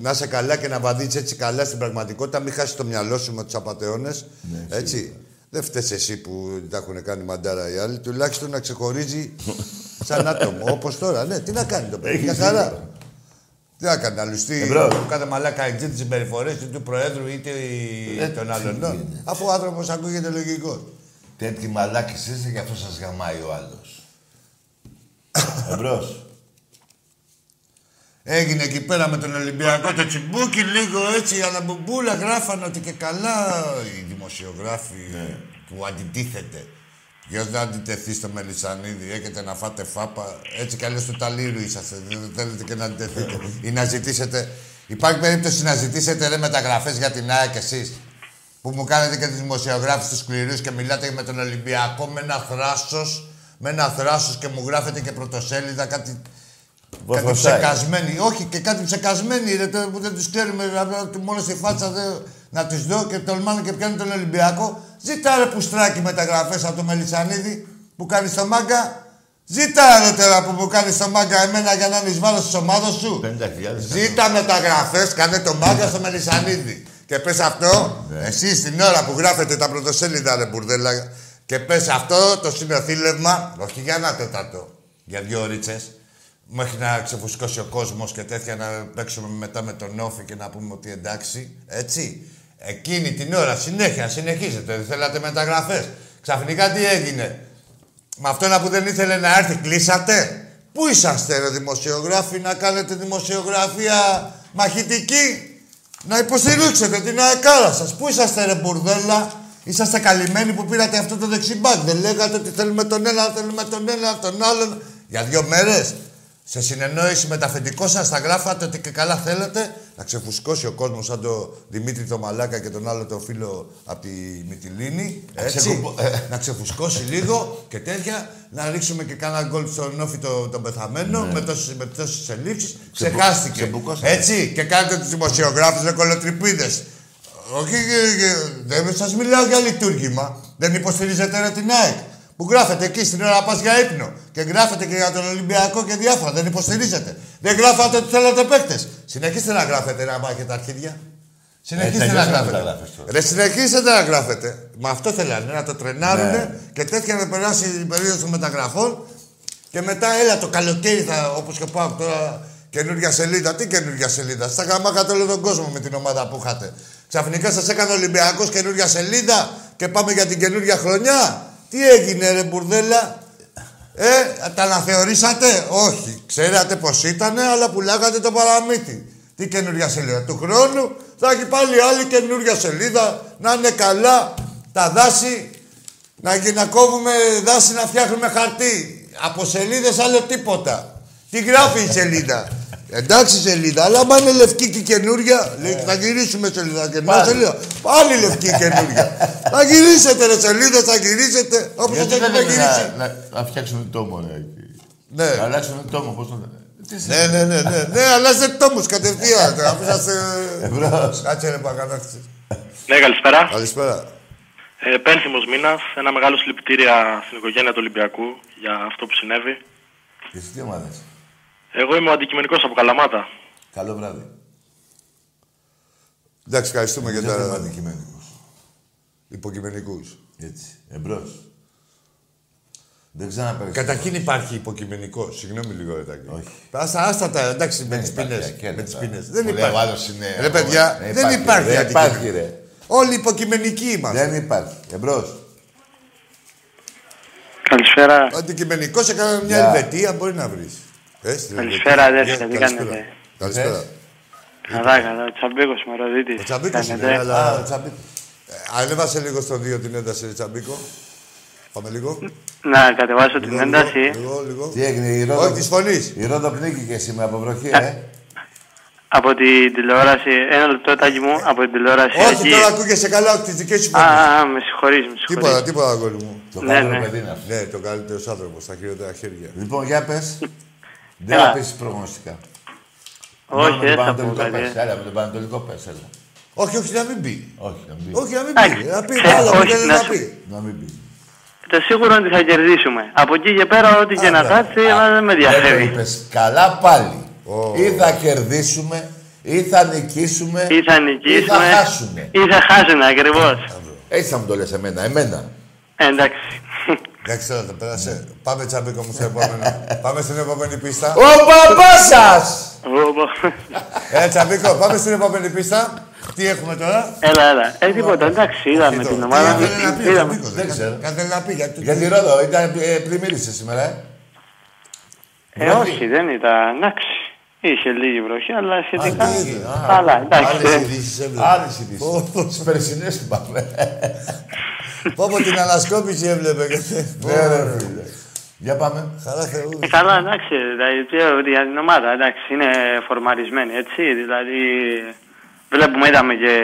να είσαι καλά και να βαδίσεις έτσι καλά στην πραγματικότητα. Μην χάσεις το μυαλό σου με τους απαταιώνες. έτσι. Δεν φταίει εσύ που τα έχουν κάνει μαντάρα οι άλλοι. Τουλάχιστον να ξεχωρίζει σαν άτομο. Όπως τώρα. Ναι, τι να κάνει το παιδί. Μια χαρά. Τι να κάνει, να λουστεί Εμπρός. κάθε μαλάκα εκτζή τι συμπεριφορές είτε του Προέδρου είτε Ε, των άλλων. τι Ναι. γίνεται. Αφού ο άνθρωπος ακούγεται λογικός. Τέτοιοι μαλάκες είστε και αυτό σας γαμάει ο άλλος. <laughs> Εμπρός. Έγινε εκεί πέρα με τον Ολυμπιακό το τσιμπούκι, λίγο έτσι, αλλά μπουμπούλα γράφανε ότι και καλά οι δημοσιογράφοι που αντιτίθεται. Για να αντιτεθεί στο Μελισανίδη, έχετε να φάτε φάπα. Έτσι κι αλλιώς του ταλήρου είσαστε. Δεν θέλετε και να αντιτεθείτε. ή να ζητήσετε. Υπάρχει περίπτωση να ζητήσετε ρε μεταγραφές για την ΑΕΚ εσείς. Που μου κάνετε και τους δημοσιογράφους τους σκληρούς και μιλάτε με τον Ολυμπιακό με ένα θράσος. Με ένα θράσος και μου γράφετε και πρωτοσέλιδα κάτι Κάτι Βοηθοσάει. ψεκασμένοι. Όχι, και κάτι ψεκασμένοι ρε, τώρα που δεν τους ξέρουμε. δηλαδή, Μόνος στη φάτσα δεν- να του δω και τολμάνε και πιάνουν τον Ολυμπιακό. Ζήτα ρε πουστράκι μεταγραφέ από το Μελισανίδη που κάνει στο μάγκα. Ζήτα ρε τώρα που μου κάνει στο μάγκα εμένα για να είναι εις βάρος της ομάδας σου. 50.000. Ζήτα μεταγραφέ, κάνε το μάγκα στο Μελισανίδη. Και πες αυτό, εσεί την ώρα που γράφετε τα πρωτοσέλιδα, ρε μπουρδέλα, και πες αυτό το συνοθήλευμα, όχι για ένα τέταρτο, για δύο ρίτσες, μέχρι να ξεφουσκώσει ο κόσμος και τέτοια να παίξουμε μετά με τον Όφη και να πούμε ότι εντάξει, έτσι. Εκείνη την ώρα συνέχεια, συνεχίζετε, δεν θέλατε μεταγραφές. Ξαφνικά τι έγινε. Με αυτόν που δεν ήθελε να έρθει, κλείσατε. Πού είσαστε, ρε δημοσιογράφοι, να κάνετε δημοσιογραφία μαχητική; Να υποστηρίξετε την αεκάρα σας. Πού είσαστε, ρε μπουρδέλα; Είσαστε καλυμμένοι που πήρατε αυτό το δεξιμπάκ. Δεν λέγατε ότι θέλουμε τον ένα, θέλουμε τον ένα, τον άλλον. Για δύο μέρες. Σε συνεννόηση με τα αφεντικό σας θα γράφατε ότι και καλά θέλετε να ξεφουσκώσει ο κόσμος σαν τον Δημήτρη το Μαλάκα και τον άλλο το φίλο από τη Μυτιλίνη. Έτσι. ξεκουμπο- να ξεφουσκώσει λίγο και τέτοια. Να ρίξουμε και κάνα γκολ στον όφη το, τον πεθαμένο με τόσες, με τόσες ελλείψεις. Ξεπου- Ξεχάστηκε. ξεμπουκώσατε. Έτσι. Και κάνετε τους δημοσιογράφους με κολοτριπίδες. Όχι, ε, ε, δεν σας μιλάω για λειτουργήμα. Δεν υποστηρίζετε ρε την ΑΕΚ. Που γράφετε εκεί στην ώρα να πας για ύπνο. Και γράφετε και για τον Ολυμπιακό και διάφορα. Δεν υποστηρίζετε. Δεν γράφατε ότι θέλετε παίκτες. Συνεχίστε να γράφετε να μάχετε τα αρχίδια. Συνεχίστε να τελειώσαμε γράφετε. μεταγραφές τώρα. Ρε συνεχίστε να γράφετε. Με αυτό θέλανε, να το τρενάρουνε Ναι. και τέτοια να περάσει η περίοδος των μεταγραφών και μετά έλα το καλοκαίρι θα, όπως και πάω τώρα, καινούργια σελίδα. Τι καινούργια σελίδα; Στα γαμάκατε όλο τον κόσμο με την ομάδα που είχατε. Ξαφνικά σας έκανε ο Ολυμπιακός καινούργια σελίδα και πάμε για την καινούργια χρονιά; Τι έγινε ρε μπουρδέλα; Ε, τα αναθεωρήσατε; Όχι. Ξέρατε πώς ήτανε, αλλά πουλάγατε το παραμύθι. Τι καινούργια σελίδα. Του χρόνου; Θα έχει πάλι άλλη καινούργια σελίδα. Να είναι καλά τα δάση. Να, γι- να κόβουμε δάση να φτιάχνουμε χαρτί. Από σελίδες άλλο τίποτα. Τι γράφει η σελίδα; Εντάξει σελίδα, αλλά άμα είναι λευκή και καινούρια, λέει, θα γυρίσουμε σελίδα και μια σελίδα. Πάλι λευκή καινούρια. <laughs> θα γυρίσετε ρε σελίδα, θα γυρίσετε. Όπως σας Γιατί δεν έχουμε είναι γυρίσει. να, να, να φτιάξουμε τόμο, ρε. εκεί. Ναι. Να αλλάξουμε τόμο, πώς το λένε. Τι Ναι, σημαίνει; ναι, ναι, ναι, ναι, αλλάζετε τόμους κατευθείαν. τώρα, <laughs> Αφού είσαστε... Εμπρός. Κάτσε ρε παγανάκτης. Ναι, καλησπέρα. Καλησπέρα. Ε, πένθυμος μήνας, ένα μεγάλο συλληπιτήρια στην οικογένεια του Ολυμπιακού για αυτό που συνέβη. Και εσύ τι ομάδες. Εγώ είμαι ο αντικειμενικός από Καλαμάτα. Καλό βράδυ. Εντάξει, ευχαριστούμε για Δεν θέλουμε τα αντικειμενικούς. υποκειμενικούς. Έτσι. Εμπρός. Δεν ξαναπέξω. Καταρχήν υπάρχει υποκειμενικό. Συγγνώμη λίγο, Ρετάκη. Όχι. Άστα, άστα τα, εντάξει, με Δεν τις υπάρχει ποινέ. ακέλα Με τις τώρα. ποινές. Δεν Που λέει ο υπάρχει. άλλος είναι Ρε παιδιά, Δεν δεν υπάρχει, υπάρχει δεν υπάρχει, αντικειμενικό. ρε. Όλοι υποκειμενικοί είμαστε. Δεν υπάρχει. Εμπρός. Καλησπέρα. Αντικειμενικός σε κανένα μια Γεια. Ελβετία μπορεί να βρεις. Καλησπέρα, αδέρφια, τι κάνετε; Καλησπέρα. Καλά, καλά. Τσαμπίκος, Μαροδίτης. Ο Τσαμπίκος είναι, Κάνετε. αλλά- Α, τσαμπί. Ε, Ανέβασε λίγο στο 2 την ένταση, ρε Τσαμπίκο. Πάμε λίγο. Να κατεβάσω την Λίγο, ένταση. Λίγο, λίγο. Τι έγινε, η Ρόδο... Όχι, της φωνής. Η Ρόδο πνίγηκε σήμερα από βροχή, ε; Από την τηλεόραση, ένα λεπτό τάκι μου, από την τηλεόραση Όχι, εκεί. τώρα ακούγεσαι καλά από τις δικές σου Α, φωνές. α, α, με συγχωρείς, με Τίποτα, συγχωρείς. τίποτα, αγόρι μου. Το Ναι, καλύτερο ναι. παιδί είναι αυτό. Ναι, το καλύτερος άνθρωπος, στα χειρότερα χέρια. Λοιπόν, για πες. Δεν Έλα. θα πεις προγνωστικά. Όχι, Μόνο με δεν τον θα πω Πανατολικό κάτι. πες. Έλα, με τον Πανατολικό πες, έλα. Όχι, όχι, να μην μπει. Όχι, να μην πει. Όχι, να μην Εντάξει, μπει. Να πει ε, άλλα που όχι, θέλει να να σου- πει. Να μην πει. Το σίγουρο είναι ότι θα κερδίσουμε. Από εκεί και πέρα, ό,τι και να Άντε. κάτσει, εμένα δεν με Δεν το ενδιαφέρει. είπες καλά πάλι. Ω. Ή θα κερδίσουμε, ή θα νικήσουμε, Ή θα νικήσουμε, ή θα χάσουμε. ή θα χάσουμε ακριβώς. Έτσι θα μου το λες εμένα, εμένα. Ε, Εντάξει. Εντάξει, τώρα το πέρασε. Πάμε τσαμπίκο μου στο επόμενο. πάμε στην επόμενη πίστα. Ο μπαμπάς σας! Ω, Ε, τσαμπίκο, πάμε στην επόμενη πίστα. Τι έχουμε τώρα; Έλα, έλα. Ε, τίποτα, εντάξει, είδαμε Τι την το- ομάδα. Τι ήθελε να πει ο Είδαμε. Τσαμπίκος, Δεν ε, ξέρω. Κάτι θέλει να πει. γιατί- Για τη Ρόδο, ήταν ε, πλημμύρισες σήμερα, ε; Ε, όχι, δεν ήταν. Εντάξει. Είχε λίγη βροχή, αλλά σχετικά. Α, λίγη. Α, Καλά, εντάξει. Άλλες ειδήσεις έβλεπα. Άλλες ειδήσεις. Τις περσινές θυμάμαι. <laughs> Πω πω την ανασκόπηση έβλεπε. Ναι, ρε φίλε. Για πάμε. Χαρά Θεού. Ε, καλά, εντάξει, δηλαδή, πιο για την ομάδα, εντάξει, είναι φορμαρισμένη, έτσι, δηλαδή, βλέπουμε, είδαμε και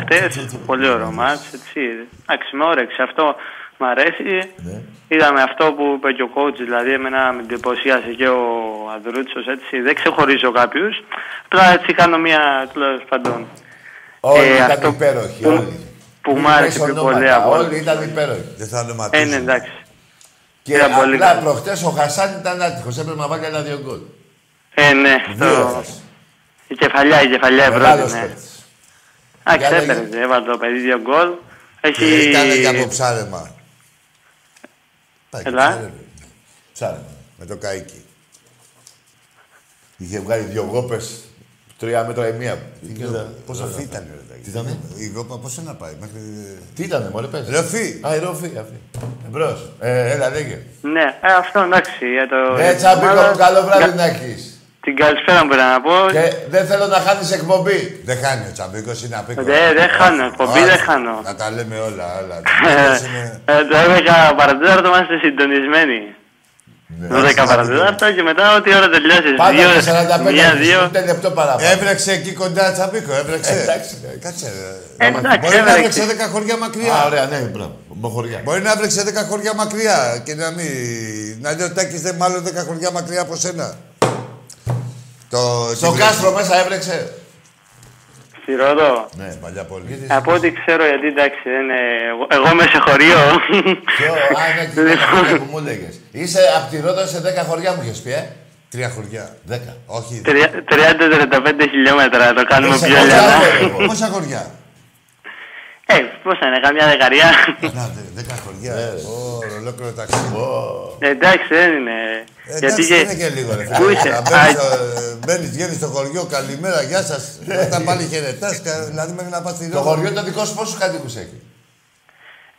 χτες, πολύ ωραίο μάτς, έτσι, εντάξει, με όρεξη, αυτό μου αρέσει, Ναι. είδαμε αυτό που είπε και ο coach, δηλαδή, εμένα με εντυπωσίασε και ο Ανδρούτσος, έτσι, δεν ξεχωρίζω κάποιους, απλά έτσι κάνω μια, τέλος πάντων, Όλοι Ε, ήταν αυτό υπέροχοι, που- όλοι. Που Μην μου άρεσε πες πιο ονόματα, πολύ από Όλοι όλους. ήταν υπέροχοι. Δεν θα ε, ναι, ονοματίσω. εντάξει, Και Ήταν πολύ απλά καλό. προχτές ο Χασάν ήταν άτυχος. Έπρεπε να βάλει ένα-δύο γκολ. ε, ναι, Δύο το, έχασε. η κεφαλιά, η κεφαλιά Μεγάλος πρώτη, ναι. παίκτης. Εντάξει, Για λέγε. έπαιρνε, έβαλε το παιδί δύο γκολ. Έχει... Ήταν για από ψάρεμα. Πάει και Ελά. ψάρεμα. Ψάρεμα. Με το καίκι. Είχε βγάλει δύο γόπες, τρία μέτρα η μία. Πόσο φύ ήταν ρε Τάκη. Τι ήτανε; Η γόπα πόσο να πάει μέχρι... Τι ήτανε, μωρέ, πες. Ροφή. Α, η ρόφη αυτή. Εμπρός. Ε, έλα, λέγε. Ναι, ε, αυτό εντάξει. Για το... Ε, τσάμπικο ομάδα- μου, καλό βράδυ για- να έχεις. Την καλησπέρα μου να πω. Και δεν θέλω να χάνεις εκπομπή. Δεν χάνει ο Τσαμπίκος, είναι απίκο. Δεν- δεν χάνω, εκπομπή δεν χάνω. Να τα λέμε όλα, όλα. Ε, Τσαμπίκος είναι- ε, Το 11 παρατέταρτο είμαστε συντονισμένοι. Ναι. 12 παρατέταρτο και μετά ό,τι ώρα τελειώσεις. Πάντα Δύο, και 45 μία, δύο. ούτε λεπτό παραπάνω. Έβρεξε εκεί κοντά Τσαμπίκο, έβρεξε. Εντάξει, εντάξει. Κάτσε. Ε, ρε. εντάξει, Μπορεί να έβρεξε. έβρεξε 10 χωριά Α, μακριά. ωραία, ναι, μπράβο. Μποχωριά. Μπορεί να έβρεξε 10 χωριά μακριά και να μην. Να λέει ο Τάκης δεν μάλλον 10 χωριά μακριά από σένα. Το... Στο την- κάστρο μέσα έβρεξε. Στη Ρόδο. Ναι, Παλιά πόλη. Από ό,τι ξέρω, γιατί εντάξει, δεν είναι... εγώ- εγώ είμαι σε χωριό. Ποιο, α, ναι, τι Λοιπόν. ήταν που μου έλεγες. Είσαι απ' τη Ρόδο σε 10 χωριά μου είχες πει, ε; Τρία χωριά. 10. Όχι. 30-35 χιλιόμετρα, το κάνουμε Είσαι πιο χωριά, λιανά. ρε, εγώ. Πόσα χωριά; Ε, πόσα είναι, καμιά δεκαριά. Να, δε- δέκα χωριά. Ναι. Ω, ολόκληρο ταξίδι. Ε, Εντάξει, δεν είναι. Ε, Γιατί Εντάξει, και... είναι και λίγο, ρε Πού φίλε. είσαι; Να Α, μπαίνεις στο- Μπαίνεις, βγαίνεις στο χωριό, καλημέρα, γεια σας. Μετά πάλι χαιρετάς, κα- δηλαδή μέχρι να πας στη Το Ρόδο. χωριό το δικό σου πόσους κατοίκους έχει;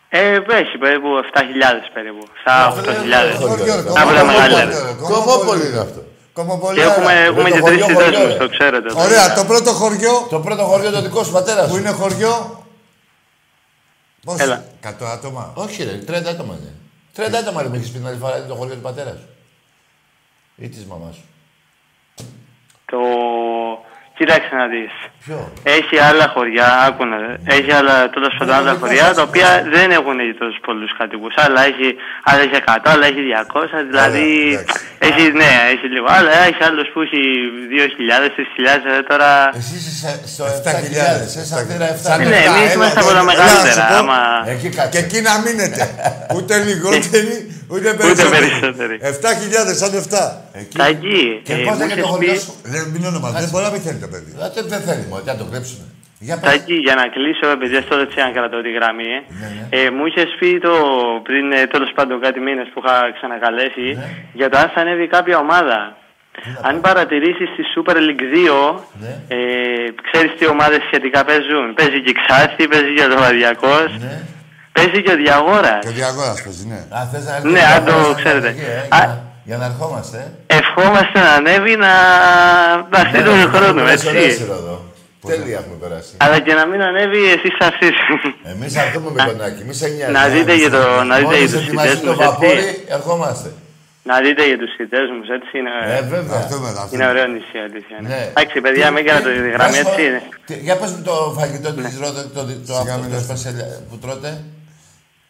Ε, έχει περίπου 7.000 περίπου. Στα Αυτό δεν 8.000. είναι χωριό. Χωριό, ρε, Από τα Κομοπόλη, μεγαλύτερα. ρε, Κομμόπολη είναι αυτό. Κομοπόλη, Και έχουμε, άρα. έχουμε το και χωριό, τρεις χωριό, συνδέσμους, ρε. το ξέρετε. Ωραία, το πρώτο χωριό Το πρώτο χωριό το δικό σου πατέρας που σου. είναι χωριό; Πόσο, Έλα. 100 άτομα; Όχι ρε, 30 άτομα είναι. 30 άτομα ρε, με έχεις πει την άλλη φορά είναι το χωριό του πατέρας σου. Ή της μαμάς σου. Το... Κοίταξε να δεις. Ποιο. Έχει άλλα χωριά, άκου να δεις. Έχει άλλα, τέλος πάντων, άλλα χωριά, τα οποία δεν έχουν τόσους πολλούς κατοίκους. Άλλα έχει, άλλα έχει 100, άλλα έχει 200, δηλαδή... εντάξει. Έχει, ναι, έχει λίγο. Άλλα έχει άλλους που έχει 2.000, 3.000, ε, τώρα... Εσύ είσαι σε- στο 7.000, 7.000, σε σαφτήρα 7. Σαν Ναι, λεφτά, εμείς έλα, είμαστε τώρα. από τα Έλα, μεγαλύτερα, να σου πω. άμα... Εκεί Και κάτσε. εκεί να μείνετε. ούτε λιγότεροι, ούτε περισσότεροι. περισσότεροι. 7.000 σαν 7. Εκεί. Τα εκεί. Και ε, πώς μου λέγεται το είχες χωριό πει- σου. Δεν μην όνομα, δεν μπορεί να πεθαίνει το παιδί. Α, Δεν δεν θέλει μόνο, τι να το κλέψουνε. Για Τα πες. εκεί, για να κλείσω, επειδή αυτό έτσι αν κρατώ τη γραμμή, ε. Ναι, ναι. Ε, μου είχες πει το, πριν ε, τέλος πάντων κάτι μήνες που είχα ξανακαλέσει Ναι. για το αν θα ανέβει κάποια ομάδα. Αν παρατηρήσεις στη Super League 2, Ναι. ε, ξέρεις τι ομάδες σχετικά παίζουν. Παίζει και η Ξάστη, παίζει και ο Δωμαδιακό, Ναι. παίζει και ο Διαγόρας. Και ο Διαγόρας παίζει, ναι. Α, θες να Ναι, έρθει αν το να έρθει ξέρετε. εκεί, ε, Α. για- Για να ερχόμαστε. ε. Ευχόμαστε να ανέβει να δαχτεί Ναι, τον έχουμε χρόνο, περάσει ωραία έτσι. σειρά εδώ. Τέλεια έχουμε περάσει. Αλλά και να μην ανέβει, εσείς θα έρθεις. Εμείς θα έρθουμε με κονάκι, μη σε νοιάζει. Να δείτε για το- να δείτε για Μόλις τους ετοιμαστεί συνδέσμους, το έτσι. βαπόρι, ερχόμαστε. Να δείτε για τους συνδέσμου, έτσι είναι. Ε, βέβαια. Θα έρθουμε, θα Είναι έρθουμε. ωραίο νησί, αλήθεια. Ναι. Ναι. Εντάξει, παιδιά, μην κάνετε τη γραμμή, Ας πω, έτσι είναι. τι- Για πες μου το φαγητό της Ρόδο, το, το, Σιγά αυτό, μην το έρθεις. σπασελ- που τρώτε.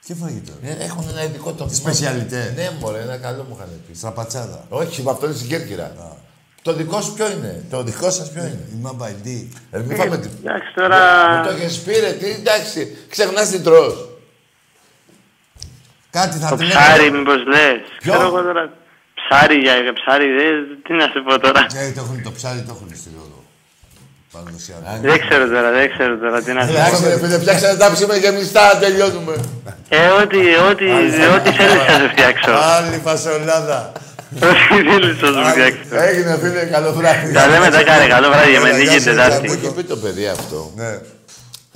Τι φαγητό; Ε, Έχουν ένα ειδικό το Σπεσιαλιτές. Ναι, μωρέ, ένα καλό μου είχαν πει. Στραπατσάδα. Όχι, με αυτό είναι στην Κέρκυρα. Το δικό σου ποιο είναι, το δικό σας ποιο είναι; Η Μαμπαϊντή. Ε, μην φάμε την... Εντάξει, τώρα. Μου το έχεις πει ρε, τι, εντάξει, ξεχνάς τι τρως. Κάτι θα Το τη ψάρι, λέγαμε. μήπως λε. Ποιο; Ξέρω εγώ τώρα. Ψάρι για για ψάρι, δε, τι να σου πω τώρα. Ε, το έχουν το ψάρι, το έχουν στη Ρόδο. Παραδοσιακό. Δεν ξέρω τώρα, δεν ξέρω τώρα τι να σου πω. Εντάξει ρε φίλε, φτιάξανε τα ψήμα γεμιστά, τελειώνουμε. Ε, ό,τι, ό,τι, ό,τι θέλεις θα σου φτιάξω. Άλλη φασολάδα. Ό,τι θέλεις θα σου φτιάξω. Έγινε φίλε, καλό βράδυ. Τα λέμε τα κάρε, καλό βράδυ, για Έλα, με γεια νίκη σας, Μου Τετάρτη. είχε πει το παιδί αυτό, Ναι.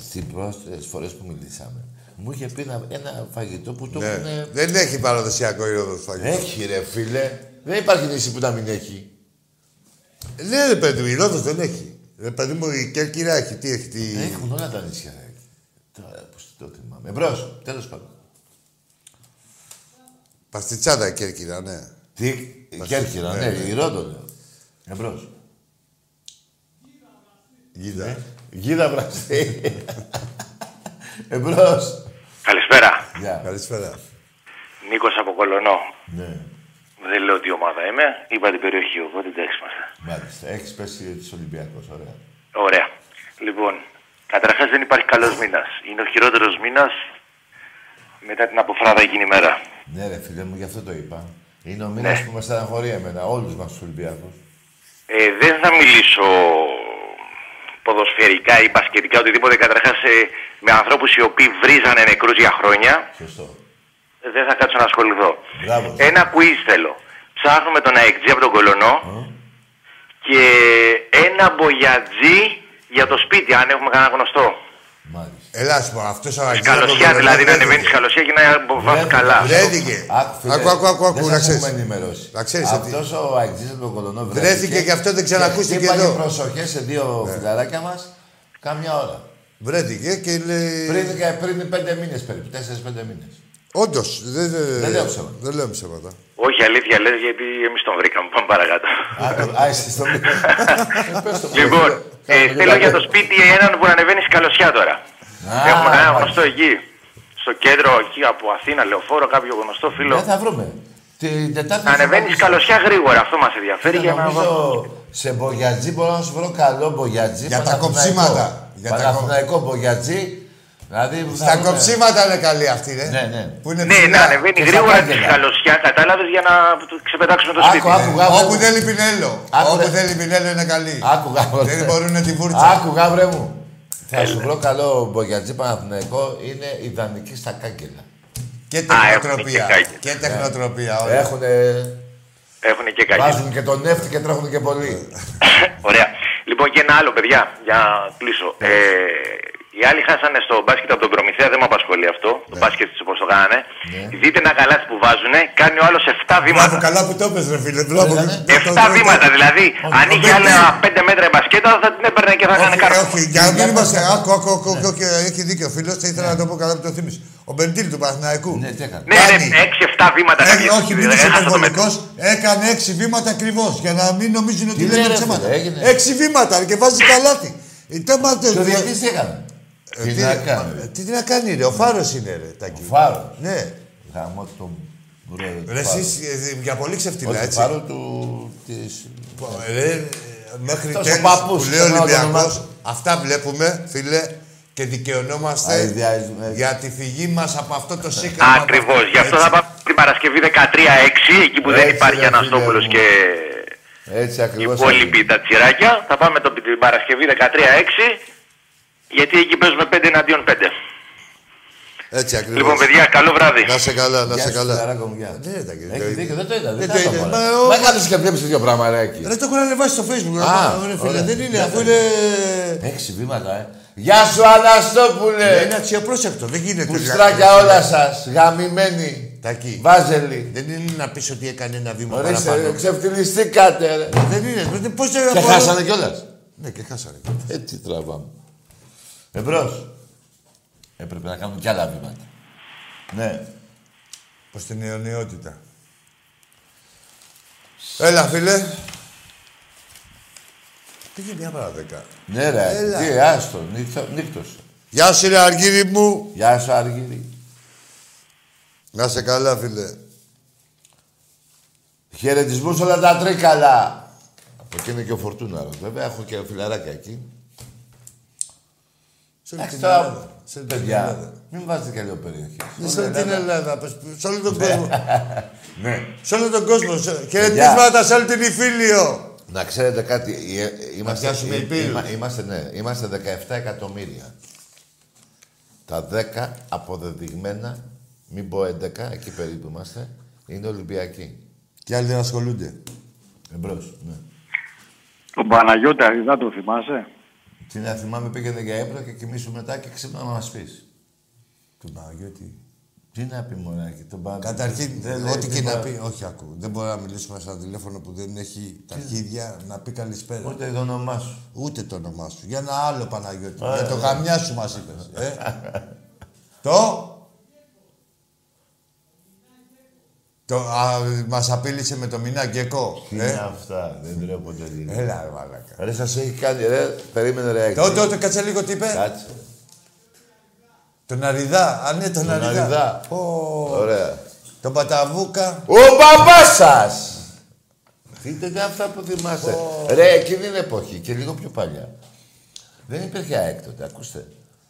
στις πρώτες φορές που μιλήσαμε, μου είχε πει ένα, ένα φαγητό που το ναι. έχουν... Δεν έχει παραδοσιακό η Ρόδος φαγητό. Έχει ρε φίλε, δεν υπάρχει νησί που να μην έχει. Ναι, ρε παιδί μου, η Ρόδος δεν έχει. Ρε παιδί μου, η Κέρκυρα έχει. Τι έχει, τι... Έχουν όλα τα νησιά. ρε. Τώρα, πώς το θυμάμαι. Εμπρός, τέλος πάντων. Παστιτσάδα η Κέρκυρα, ναι. Τι, η Κέρκυρα, ναι, η Ρόδο λέω. Εμπρός. Γίδα. Γίδα βραστή. Εμπρός. Καλησπέρα. Γεια. Καλησπέρα. Νίκος από Κολονό. Ναι, Δεν λέω τι ομάδα είμαι. Είπα την περιοχή, οπότε εντάξει είμαστε. μάλιστα. Έχεις πέσει της Ολυμπιακός, ωραία. Ωραία. Λοιπόν, καταρχάς δεν υπάρχει καλός μήνας. Είναι ο χειρότερος μήνας μετά την αποφράδα εκείνη η μέρα. Ναι ρε φίλε μου, γι' αυτό το είπα. Είναι ο μήνας που με στεναχωρεί εμένα, όλους μας τους Ολυμπιακούς. Ε, δεν θα μιλήσω ποδοσφαιρικά ή μπασκετικά, οτιδήποτε. Καταρχάς με ανθρώπους οι οποίοι βρίζανε νεκρούς για χρόνια. Σωστό. Ε, Δεν θα κάτσω να ασχοληθώ. Μπράβο. Ένα quiz θέλω. Ψάχνουμε τον αεκτζή από τον Κολονό και ένα μπογιατζή για το σπίτι, αν έχουμε κανένα γνωστό. Έλα, σου πω, αυτός ο Στη Αγγέλος καλωσιά τον δηλαδή, να βρέθηκε. ανεβαίνεις στη καλωσιά και να βάζει καλά. Βρέθηκε. φίλε, Ακού, ακού, ακού, ακού, δεν να σας ξέρεις. έχουμε ενημερώσει. Να ξέρεις ότι- Αυτός ο Αιγτζής από τον Κολονό βρέθηκε. Βρέθηκε και αυτό δεν ξανακούστηκε χτύπαγε εδώ. Ναι. προσοχές σε δύο φιλαράκια μας κάμια ώρα. Βρέθηκε και λέει... Πριν, και- πριν πέντε μήνες περίπου, τέσσερις-πέντε μήνες. Όντως, δεν, Δεν λέω ψέματα. Δεν λέω ψέματα. Όχι, αλήθεια λες, γιατί εμείς τον βρήκαμε. Πάμε παρακάτω. Α, το- α, εσύ στο <laughs> Λοιπόν, ε, θέλω για το σπίτι έναν που ανεβαίνει στη καλωσιά τώρα. Α, Έχουμε ένα μάλιστα. γνωστό εκεί. Στο κέντρο, εκεί από Αθήνα, λεωφόρο, κάποιο γνωστό φίλο. Δεν θα βρούμε. Την Τετάρτη Να ανεβαίνεις στη καλωσιά γρήγορα, αυτό μας ενδιαφέρει. Φίλε, Για να... νομίζω σε μπογιατζή μπορώ να σου βρω καλό μπογιατζή. Για τα Παναθηναϊκό. κοψίματα. Για τα Παναθηναϊκό μπογιατζή. Δηλαδή, που θα Στα βρούμε- κοψίματα είναι καλή αυτή, ρε. Ναι, ναι. Που είναι Ναι, ψηλά. να ανεβαίνει Και στα γρήγορα στη κάγκελα. καλωσιά, κατάλαβες για να του ξεπετάξουμε το Άκου, σπίτι. άκου, γάβρε Όπου μου. δεν λείπει Νέλο. Άκου, Όπου ρε. δεν λείπει Νέλο είναι καλή. Άκου, γάβρε. Δεν μπορούν τη βούρτσα. Άκου, γάβρε μου. Θα σου βρω καλό μπογιατζή Παναθηναϊκό. Είναι ιδανική στα κάγκελα. Και έχουν και τεχνοτροπία. κάγκελα. Και τεχνοτροπία. όλα. Έχουνε... Έχουν και κακή. Βάζουν και τον νεύτη και τρέχουν και πολύ. <coughs> Ωραία. Λοιπόν, και ένα άλλο, παιδιά, για να κλείσω. Ε, οι άλλοι χάσανε στο μπάσκετ από τον Προμηθέα, δεν με απασχολεί αυτό. Το μπάσκετ τους πώ το κάνανε. Δείτε ένα καλάθι που βάζουνε, κάνει ο άλλος 7 Μπράβο, βήματα. καλά που το πες, ρε φίλε. Μπράβο. Το- το- 7 το- βήματα, δηλαδή. Αν είχε το- άλλα 5 μέτρα η μπασκέτα, θα την έπαιρνε και θα έκανε Όχι, κάρτα. όχι, για να μην είμαστε. Άκου, άκου, άκου, άκου, και έχει δίκιο ο φίλο. Θα ήθελα να το πω καλά που το θύμισε. Ο Μπεντήλ του Παναθηναϊκού. Ναι, τι έκανε. Ναι, ναι, 6-7 βήματα. Ε, κάποιες- όχι, μην είσαι έχασα το μέτρο. υπερβολικό. Έκανε έξι βήματα ακριβώς για να μην νομίζουν ότι Τι λέμε λέει, ρε, ψέματα. φίλε, έγινε. Έξι βήματα ρε, και βάζει καλάθι. Ε, το μάτε- Και ο διαιτητής τι έκανε; Ε, Τι τι- να κάνει. ε, Τι να κάνει, ρε, ο Φάρος είναι, ρε. Τάκη. Φάρος. Ναι. Γαμώ τον πρόεδρο του Ρε, Φάρου. εσείς ε, για πολύ ξεφτυλά, Όχι, έτσι. Φάρος του... της... Ρε, ε, μέχρι Αυτός ο τέλους παππούς, που λέει δεν θυμάμαι το Ολυμπιακός, όνομά του. αυτά βλέπουμε, φίλε, και δικαιωνόμαστε Αειδιάζουμε. για τη φυγή μας από αυτό το σύγχρονο. Ακριβώς. Γι' αυτό θα πάμε την Παρασκευή 13-6, εκεί που δεν Έτσι, υπάρχει ρε, Αναστόπουλο φίλε μου. και Έτσι οι ακριβώς. υπόλοιποι τα τσιράκια. Θα πάμε το, την Παρασκευή 13-6, γιατί εκεί παίζουμε 5 εναντίον 5. Έτσι ακριβώς. Λοιπόν, παιδιά, καλό βράδυ. Να σε καλά, να Γεια σε σου, καλά. φιλαράκο μου, γεια. Ναι, Τάκη, Έχει το- δίκιο, δεν το είδα. Δεν Δεν το το είδα. είδα. Μα, μωρέ. ο- Μα κάτσε και βλέπεις τέτοιο πράγμα, ρε, εκεί. Ρε, το έχουν ανεβάσει στο facebook. Α, ρε, φίλε, ωραία. δεν είναι, Ναι, αφού ναι. είναι... Έξι βήματα, ε. Γεια σου, Αναστόπουλε. Είναι αξιοπρόσεκτο, δεν γίνεται. Πουστράκια όλα σας, γαμημένοι. Τάκη. Βάζελοι. Δεν είναι να πεις ότι έκανε ένα βήμα Ορίστε, παραπάνω. ξεφτυλιστήκατε, ρε. Δεν είναι. δεν- Πώς δεν Και απο- χάσανε κιόλας. Ναι, και χάσανε. Έτσι τραβάμε. Εμπρός. Έπρεπε να κάνουμε κι άλλα βήματα. Ναι. Προς την αιωνιότητα. Έλα, φίλε. Πήγε μια παρά δέκα. Ναι, ρε. Έλα. Τι, άστο, νύχτο- νύχτος. Γεια σου, ρε Αργύρι μου. Γεια σου, Αργύρι. Να σε καλά, φίλε. Χαιρετισμούς όλα τα τρίκαλα. Από εκεί είναι και ο Φορτούναρος. Βέβαια, έχω και φιλαράκια εκεί. Σε όλη Εντάξει, την τώρα, Ελλάδα. Σε όλη την παιδιά, Ελλάδα. μην βάζετε και λίγο περιοχή. Ναι, Σε όλη την Ελλάδα. πες, Σε όλο τον κόσμο. <laughs> Ναι. Σε όλο τον κόσμο. σε- Χαιρετίσματα σε όλη την Ιφίλιο. Να ξέρετε κάτι, ε, είμαστε, πιάσουμε ε, υπήρους. είμα- είμαστε, ναι, είμαστε 17 εκατομμύρια. Τα 10 αποδεδειγμένα, μην πω 11, εκεί περίπου είμαστε, είναι Ολυμπιακοί. Και άλλοι δεν ασχολούνται. Εμπρός, ναι. Τον Παναγιώτη Αριδά το θυμάσαι. Τι να θυμάμαι πήγαινε για ύπνο και κοιμήσου μετά και ξύπνα να μας πεις. Τον Παναγιώτη. Τι να πει μονάκι, τον πάμε. Καταρχήν, Δεν λέει ό,τι και να τίποτα. πει, όχι ακού. Δεν μπορεί να μιλήσουμε σε ένα τηλέφωνο που δεν έχει τα αρχίδια να πει καλησπέρα. Ούτε το όνομά σου. Ούτε το όνομά σου. Για ένα άλλο Παναγιώτη. Ωραία. Για το γαμιά σου μας είπες. Ε. το... Το, α, μας απείλησε με το μηνά Γκέκο. Τι είναι αυτά, δεν τρέπονται λίγο. Έλα, ρε μαλάκα. Ρε, σας έχει κάνει, ρε, περίμενε ρε. Τότε, τότε, κάτσε λίγο τι είπε. Κάτσε. Τον Αριδά. Α, ναι, τον Τον Αριδά. Αριδά. Ω, Ωραία. Τον Παταβούκα. Ο μπαμπάς σας! Δείτε και αυτά που θυμάστε. Ρε, εκείνη την εποχή και λίγο πιο παλιά. Δεν υπήρχε ΑΕΚ τότε, ακούστε.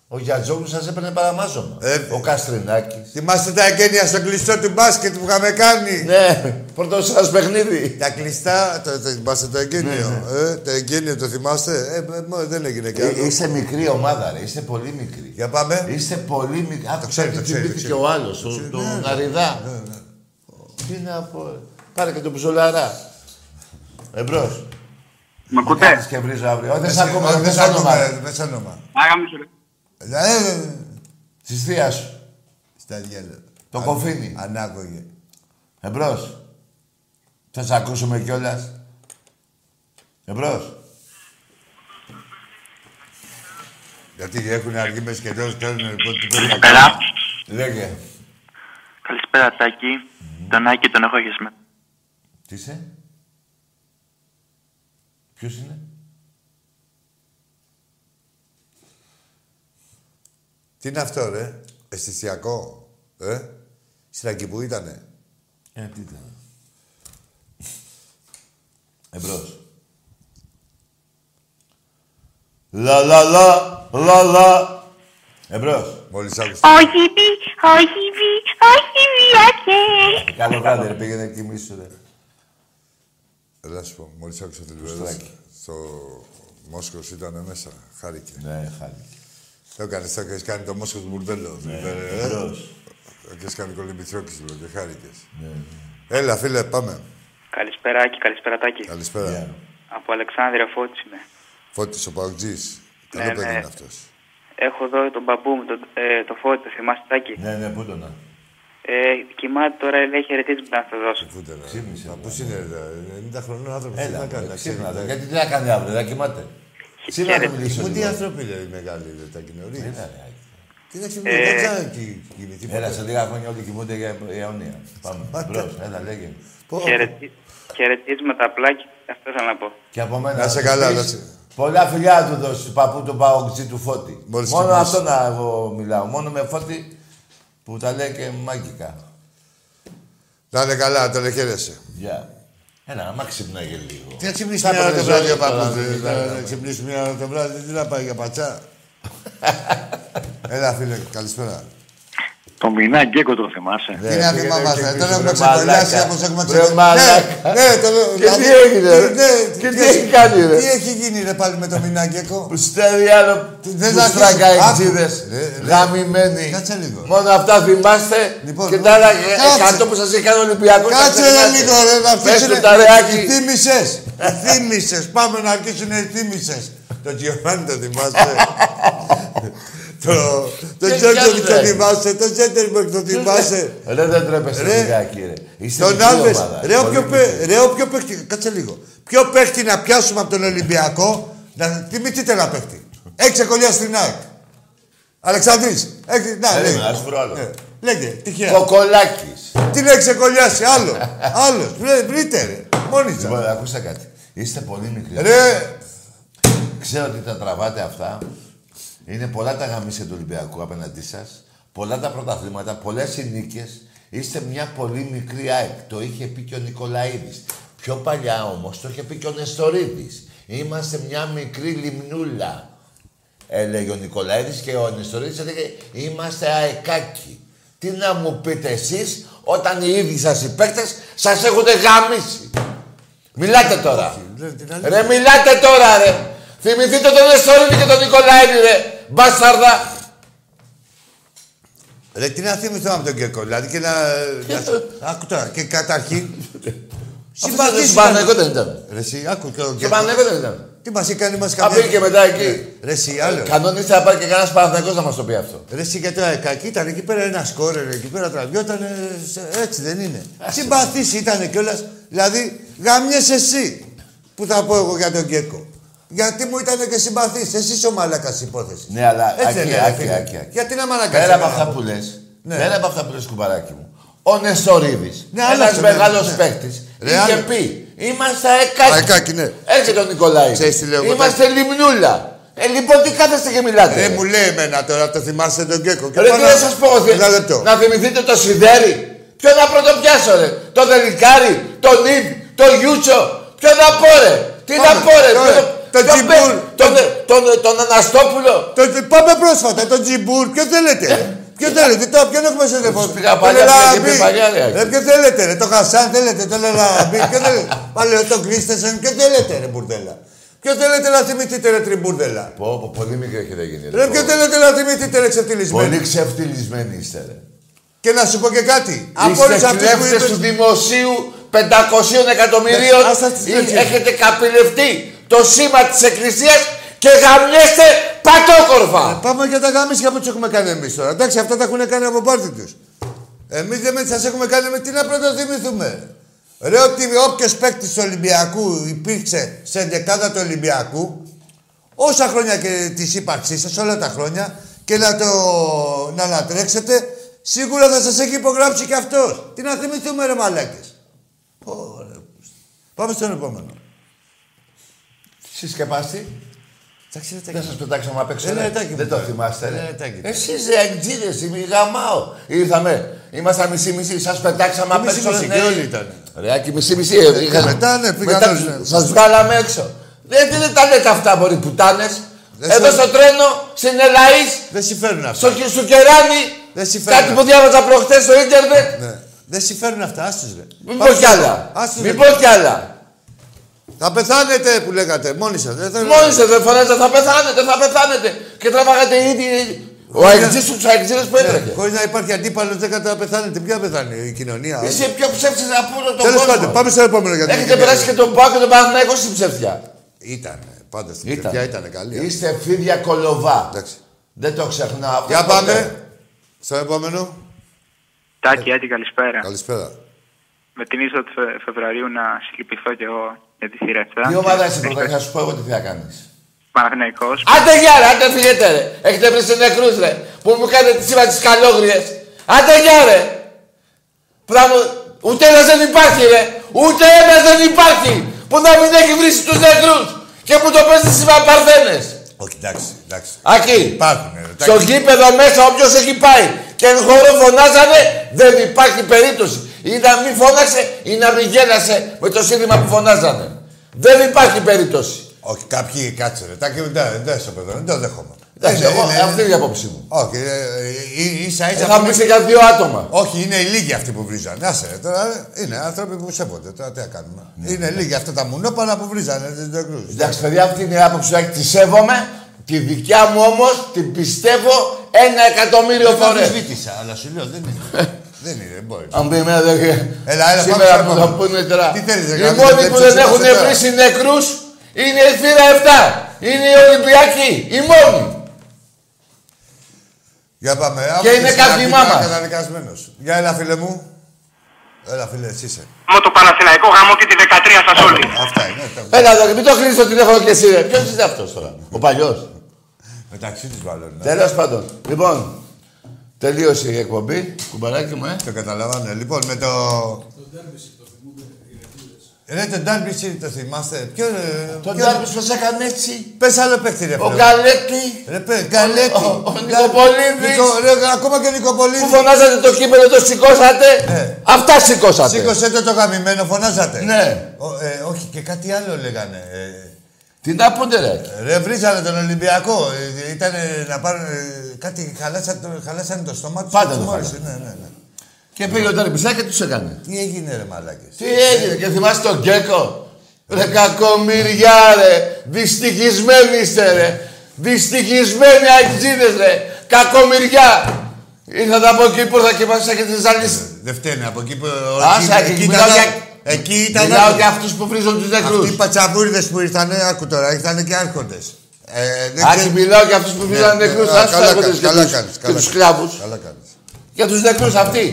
Ο Γιατζόγλου σας έπαιρνε παραμάζωμα. Ε, ο Καστρινάκης. Θυμάστε τα εγγένεια στο κλειστό του μπάσκετ που είχαμε κάνει; Ναι, πρώτο σας παιχνίδι. Τα κλειστά, το, το, θυμάστε το εγγένειο. Ναι, Ε, το εγγένειο το θυμάστε; Ε, ε, μω, δεν έγινε κι Ε, άλλο. Είστε μικρή ομάδα, ρε. Είστε πολύ μικρή. Για πάμε. Είστε πολύ μικρή. Α, το ξέρει, ξέρει, το ξέρει, το και ξέρει. ο άλλος, Το ο- ξέρει, τον ναι, ναι. Αριδά. Τι να πω. ρε. Πάρε και τον Μπουζολαρά. Εμπρός. Μ' ακούτε; Κάτσε και βρίζω αύριο. Όχι, δεν σ' ακούμε, Δεν δεν σ' σ' όνομα. ακούμε, ρε. δεν σ' όνομα. Άγαμισο, ρε. Ε, Της θείας σου. Στα διάλογα. Το κοφίνι. Ανάκογε. Εμπρός. Θα σ' ακούσουμε κιόλας. Εμπρός. Γιατί έχουν αργή μες και τέλος κάνουν λοιπόν τι πρέπει να Καλησπέρα. κάνουν. Λέγε. Καλησπέρα, Τάκη. Τον Άκη τον έχω γεσμένο. Τι είσαι; Ποιος είναι; Τι είναι αυτό, ρε; Αισθησιακό. Ε; Στην εκεί που ήτανε; Ε, τι ήταν; Εμπρός. Λα λα λα λα λα. Εμπρός. Μόλις άκουσα. Όχι μη, όχι μη, όχι μη, ake. Καλό βράδυ, ρε, πήγαινε κοιμήσου, ρε. Έλα σου πω, μόλις άκουσα την Στράκι. Λουέδα. Στο Μόσχος ήταν μέσα. Χάρηκε. Ναι, χάρηκε. Το έκανες, το έχεις κάνει το Μόσχος μπουρδέλο. Ναι, Ε, εμπρός. Έχεις κάνει κολυμπηθρόκης και χάρηκες. Ναι, Έλα, φίλε, πάμε. Καλησπέρα, Άκη. Καλησπέρα, Τάκη. Καλησπέρα. Από Αλεξάνδρεια Φώτης είμαι. Φώτης ο Παουτζής. Ναι, Καλό παιδί ναι. είναι αυτός. Έχω εδώ τον μπαμπού μου, τον, ε, το Φώτη, το θυμάστε, Τάκη; Ναι, ναι, πού το να. Ε, κοιμάται τώρα, λέει χαιρετίσματα να το δώσω. Πού ήταν, Ξύπνησε. Μα πώς είναι, ρε, 90 χρονών άνθρωπος, τι Έλα, να κάνει, ρε, να ξύπνα, ξέρει. ρε. Γιατί τι να κάνει αύριο, δεν κοιμάται. Σήμερα θα μιλήσω Μου τι λίγο. άνθρωποι είναι οι μεγάλοι, ρε, τα κοινωνία. Έλα, ρε, Άκη. Τι να κοιμηθεί, δεν ξέρω τι κοιμηθεί. Έλα, σε λίγα χρόνια όλοι κοιμούνται για αιωνία. Πάμε. Μπρος, έλα, λέγε. Χαιρετι- Χαιρετίσματα απλά και αυτό ήθελα να πω. Και από μένα. Να σε σου καλά, πεις, να σε- Πολλά φιλιά του δώσεις του παππού του Παοκτζή του Φώτη. Μόλις Μόνο κοιμάσαι. αυτό να εγώ μιλάω. Μόνο με Φώτη που τα λέει και μάγικα. Να είναι καλά, τον χαίρεσαι. Γεια. Έλα, να μ' ξυπνάγε λίγο. Τι να ξυπνήσει Θα μια ώρα το έπαιρνε βράδυ ζωή ο παππούς, τώρα, ρε, δεν να- ήταν. να ξυπνήσει μια ώρα το βράδυ, τι να πάει για πατσά. <laughs> Έλα, φίλε, καλησπέρα. Το μηνά Γκέκο το θυμάσαι. Ναι, Τι να πήγαινε θυμάμαστε, και τον πίσω, έχουμε ρε ξεκολλιάσει μαλάκα. όπως έχουμε Ρε ξεκολλιάσει. μαλάκα. Ναι, ναι, το λέω. Και τι δηλαδή, έγινε, ρε; ναι, Και τι έχει κάνει, ρε; Τι έχει γίνει, ρε, πάλι με το μηνά Γκέκο; Που στέλνει άλλο Δεν τους θα στράγκα αρχίσει. εξίδες, Άκου. Ρε, ρε. γαμημένοι. Κάτσε λίγο. Μόνο αυτά θυμάστε Λοιπόν, και τα άλλα κάτσε. εκατό που σας έχει κάνει ο Ολυμπιακός. τα Κάτσε ρε ξεχνάτε. λίγο, ρε, να Πες αρχίσουν του τα ρεάκι. οι θύμησες. Οι <laughs> θύμησες. Πάμε να αρχίσουν οι θύμησες. Το Τζιωβάνι το θυμάστε. <laughs> Το, το Και Τζόρτζοβιτ το πιάνετε. θυμάσαι, το Τζέντερμπεργκ το θυμάσαι. Ρε δεν τρέπεστε Ρε. λιγάκι ρε. Είστε Τον μικρή Άλβες, ομάδα. ρε Πολύ όποιο, μικρή. παί- ρε όποιο παίχτη, κάτσε λίγο. Ποιο παίχτη να πιάσουμε από τον Ολυμπιακό, να θυμηθείτε ένα παίχτη. Έχεις ξεκολλιάσει στην ΑΕΚ. Αλεξανδρής, έχει, να, Περίμενε, λέγε. ας βρω άλλο. Ε, Λέγε, τυχαία. Κοκολάκης. Τι λέει ξεκολλιάσει, άλλο. Άλλος, βρε, βρείτε ρε. Μόνοι σας. Λοιπόν, ακούστε κάτι. Είστε πολύ μικροί. Ρε, Ξέρω ότι τα τραβάτε αυτά. Είναι πολλά τα γαμίσια του Ολυμπιακού απέναντί σας. Πολλά τα πρωταθλήματα, πολλές οι νίκες. Είστε μια πολύ μικρή ΑΕΚ. Το είχε πει και ο Νικολαίδης. Πιο παλιά όμως το είχε πει και ο Νεστορίδης. Είμαστε μια μικρή λιμνούλα. Έλεγε ο Νικολαίδης και ο Νεστορίδης έλεγε είμαστε αεκάκι. Τι να μου πείτε εσείς όταν οι ίδιοι σας οι παίκτες σας έχουν γαμίσει. Μιλάτε τώρα. ρε, την αλήθεια. Ρε μιλάτε τώρα ρε. Θυμηθείτε τον Νεστορίδη και τον Νικολαίδη ρε. Μπάσταρδα. Ρε, τι να θυμηθώ από τον Κέρκο, δηλαδή και να... να- Άκου τώρα, και καταρχήν... Αυτός στον Παναγιώτο δεν ήταν. Ρε, εσύ, άκου και ο Στον Γκέκο. Παναγιώτο δεν ήταν. Τι μας είχε κάνει, μας Α, πήγε και μετά εκεί. Ρε, εσύ, άλλο. Κανονίστε να πάει και κανένας Παναθηναϊκός να μας το πει αυτό. Ρε, εσύ γιατί εκεί ήταν εκεί πέρα ένα σκόρερ, εκεί πέρα τραβιόταν. Έτσι δεν είναι. Συμπαθή ήταν κιόλας. Δηλαδή, γαμιέσαι εσύ. Που θα πω εγώ για τον Γκέκο. Γιατί μου ήταν και συμπαθής. Εσύ ο μαλάκα υπόθεσης. Ναι, αλλά Έτσι άκη, δεν είναι, άκη, φίλε. άκη, άκη. Γιατί να μ' αναγκάσεις Πέρα από εμένα αυτά να που πω. λες, Ναι. πέρα από αυτά που λες, κουμπαράκι μου, ο Νεστορίδη, Ναι, ένας άλλαξε, ναι, μεγάλος ναι. παίκτης, Ρε, είχε άλλο. πει: Είμαστε αεκάκι. Αεκάκι, ναι. Έρχεται ο Νικολάη. Ξέρεις τι λέω εγώ, Είμαστε λιμνούλα. Ε, λοιπόν, τι κάθεστε και μιλάτε. Ρε μου λέει εμένα τώρα, το θυμάστε τον Γκέκο. Και Ρε, πάω τι να σας πω, θε- Ένα λεπτό. να θυμηθείτε το Σιδέρι. Ποιο να πρωτοπιάσω, ρε. Το Δελικάρι, το Νιβ, το Γιούτσο. Ποιο να πω, ρε. Τι να Πάμε. πω, ρε. Τώρα, Ποιο- το ποιο Τζιμπούρ, παί- Τον, τον, τον Αναστόπουλο. Το, πάμε πρόσφατα, τον Τζιμπούρ, ποιο θέλετε. Ποιο θέλετε, τώρα ποιον έχουμε σε τηλεφώνημα. πήγα Τον παλιά, Ελαραμπή. πήγα και παλιά, ρε, Άκη. Ρε, ποιο θέλετε, ρε, το Χασάν θέλετε, τον Ελαραμπή, ποιο θέλετε. Πάλι τον Κρίστεσεν, ποιο θέλετε, ρε μπουρδέλα. Ποιο θέλετε να θυμηθείτε, ρε τριμπούρδελα. Πω, πω, πολύ μικρή έχετε γίνει. Ρε, ποιο θέλετε να θυμηθείτε, ρε ξεφτυλισμένοι. Πολύ ξεφτυλισμένοι είστε, ρε. Και να σου πω και κάτι. Από όλους Είστε αυτούς που κλέφτες είπες- του δημοσίου 500 εκατομμυρίων. Ναι, άστα τις Ή- λέξεις. Έχετε καπηλευτεί το σήμα της Εκκλησίας και γαμιέστε πατόκορφα. Ε, Πάμε για τα γάμισια που τους έχουμε κάνει εμείς τώρα. Εντάξει, αυτά τα έχουν κάνει από πάρτι τους. Εμείς δεν σας έχουμε κάνει με τι να πρωτοθυμηθούμε; Ρε, ότι όποιος παίκτης του Ολυμπιακού υπήρξε σε δεκάδα του Ολυμπιακού, όσα χρόνια και της ύπαρξής σας, όλα τα χρόνια, και να το να ανατρέξετε, σίγουρα θα σας έχει υπογράψει και αυτός. Τι να θυμηθούμε, ρε μαλάκες; Πάμε στον επόμενο. Συσκεπάστη. Εντάξει, ρε, Δεν σας πετάξαμε απ' έξω. Έλα, ρε. Τάκη μου, Δεν το τώρα. θυμάστε, Έλα, ρε. Τάκη. Εσείς ρε αγγίδες, είμαι γαμάω. Ήρθαμε, ήμασταν μισή-μισή, σας πετάξαμε απ' έξω. Μισή-μισή, ρε, και ναι. όλοι ήταν. Ρε, Άκη, μισή-μισή. ε, είχα- μετά, ναι, πήγαν μετά όλοι, ναι. Σας βγάλαμε έξω. Δεν, δεν τα λέτε αυτά, μπορεί πουτάνες; Δεν Εδώ σε- στο τρένο, στην Ελαής, Δεν συμφέρουν αυτά. στο, στο Κεράνι, Δεν συμφέρουν. κάτι που διάβαζα προχτές στο ίντερνετ. Ναι. Δεν συμφέρουν αυτά, άστος ρε. Μην Πάμε πω κι στο- άλλα. Άστος, Μην ρε. πω κι άλλα. Θα πεθάνετε που λέγατε, μόνοι σας. Δεν θέλω- Μόνοι σας δεν φωνάζετε, θα πεθάνετε, θα πεθάνετε. Και τραβάγατε ήδη. Ο αεξής τους αεξίδες που έτρεχε. Ναι, Χωρίς να υπάρχει αντίπαλος δεν κατά πεθάνετε. Ποια πεθάνει η κοινωνία; Είσαι πιο ψεύτης από όλο τον Τέλος κόσμο. πάντων, πάμε στο επόμενο για την Έχετε κοινωνία. περάσει και τον Πάκο και τον Παναθηναϊκό στην ψευτιά. Ήταν, πάντα στην Ήταν. παιδιά ήταν καλή. Είστε φίδια κολοβά. Εντάξει. Δεν το ξεχνάω. αυτό Για ποτέ. πάμε. Στο επόμενο. Τάκη, Άκη, καλησπέρα. Καλησπέρα. Με την είσοδο του Φε- Φεβρουαρίου να συλληπιθώ κι εγώ για τη θύρα 7. Τι ομάδα είσαι πρώτα, θα σου πω εγώ τι θα κάνεις. Παναθηναϊκός. Άντε γεια ρε, άντε φύγετε ρε. Έχετε βρει σε νεκρούς ρε. Που μου κάνετε τη σύμβα τις καλόγριες. Άντε γεια ρε. Πράγμα... Ούτε ένας δεν υπάρχει ρε. Ούτε ένας δεν υπάρχει. Που να μην έχει βρει τους νεκρούς. Και που το παίζει στις Παρθένες. Όχι, εντάξει, εντάξει. Ακεί. Υπάρχουν, ρε. Στο εντάξει. γήπεδο μέσα όποιος έχει πάει και εν χώρο φωνάζανε δεν υπάρχει περίπτωση. Ή να μην φώναξε ή να μην γέλασε με το σύνθημα που φωνάζανε. Δεν υπάρχει περίπτωση. Όχι, κάποιοι κάτσε ρε. Τάκη, δεν δεν στο παιδό, δεν το δέχομαι. Εντάξει, Είναι- εγώ, είναι- αυτή είναι η άποψή μου. Όχι, ε, ε, ε, ίσα Ε, ίσα. θα που μου είναι- πεις για δύο άτομα. Όχι, είναι οι λίγοι αυτοί που βρίζανε. Άσε, ρε, τώρα ε, είναι άνθρωποι που σέβονται. Τώρα τι να κάνουμε; είναι λίγοι αυτά τα μουνόπανα που βρίζανε του νεκρού. Ναι. Εντάξει, παιδιά, αυτή είναι η άποψη που έχει. Τη σέβομαι. Τη δικιά μου όμως την πιστεύω ένα εκατομμύριο Δεν φορές. αμφισβήτησα, αλλά σου λέω δεν είναι. <laughs> δεν είναι, δεν μπορεί. Αν πει εμένα δεν. Έλα, έλα, Σήμερα πάμε που στο θα επόμενο. πούνε τώρα. Τι θέλεις, ρε, Οι γάμο, μόνοι δεν που δεν ψάξεις έχουν τώρα. βρει νεκρού είναι η θύρα 7. Είναι οι Ολυμπιακοί. Οι μόνοι. Για πάμε. Και είναι καθημά μας. Καταδικασμένος. Για έλα, φίλε μου. Έλα, φίλε, εσύ είσαι. Με το Παναθηναϊκό γάμο και τη 13 σας όλοι. Αυτά είναι. τα- Έλα εδώ, μην το κλείνει το τηλέφωνο και εσύ. Ποιος είναι αυτός τώρα. Ο παλιός; Μεταξύ τους βάλω. ναι. Τέλος πάντων. Λοιπόν, τελείωσε η εκπομπή. Κουμπαράκι μου, ε. Το καταλαβαίνω. Λοιπόν, με το... Ρε, τον Ντάρμπι το θυμάστε. Ποιο... Τον Ντάρμπι πώς έκανε έτσι; Πες άλλο παίχτη, ρε. Ο φίλε. Γκαλέτη. Ρε, παι, Γκαλέτη. Ο- ο Νικοπολίδης. Νικο- Ρε, ακόμα και ο Νικοπολίδης. Που φωνάζατε το κύπελο, το σηκώσατε. Αυτά σηκώσατε. Σήκωσε το το γαμημένο, φωνάζατε. Ναι. Ο, ε, όχι, και κάτι άλλο λέγανε. Ε, Τι να πούνε, ρε. Ρε, βρίζανε τον Ολυμπιακό. Ε, ήταν να πάρουν. ε, κάτι χαλάσανε, το- χαλάσανε το στόμα τους. Πάντα το Ναι, ναι, ναι. Και πήγε ο Ντάρμπι και τους έκανε. Τι έγινε, ρε μαλάκες; Τι έγινε, και θυμάσαι τον Γκέκο; Ρε κακομοιριά, ρε. Δυστυχισμένοι είστε, ρε. Δυστυχισμένοι αγγίδες, ρε. Κακομοιριά. Ήρθατε από εκεί που ήρθα και μας έχετε ζαλίσεις. Δεν φταίνε από εκεί που. Άσε, εκεί- και εκεί μιλάω ήταν- για, Εκεί ήταν. Μιλάω για αυτούς που βρίζουν τους νεκρούς. Αυτοί οι πατσαβούριδες που ήρθαν, άκου τώρα, ήρθαν και άρχοντες. Ε, δεν Άκη, ξέρω- μιλάω για αυτούς που βρίζαν Ναι, νεκρούς. ναι, Ας καλά έρχονται κάνεις, και καλά τους- κάνεις, Και καλά τους κάνεις. σκλάβους. Καλά κάνεις. Για τους νεκρούς αυτοί.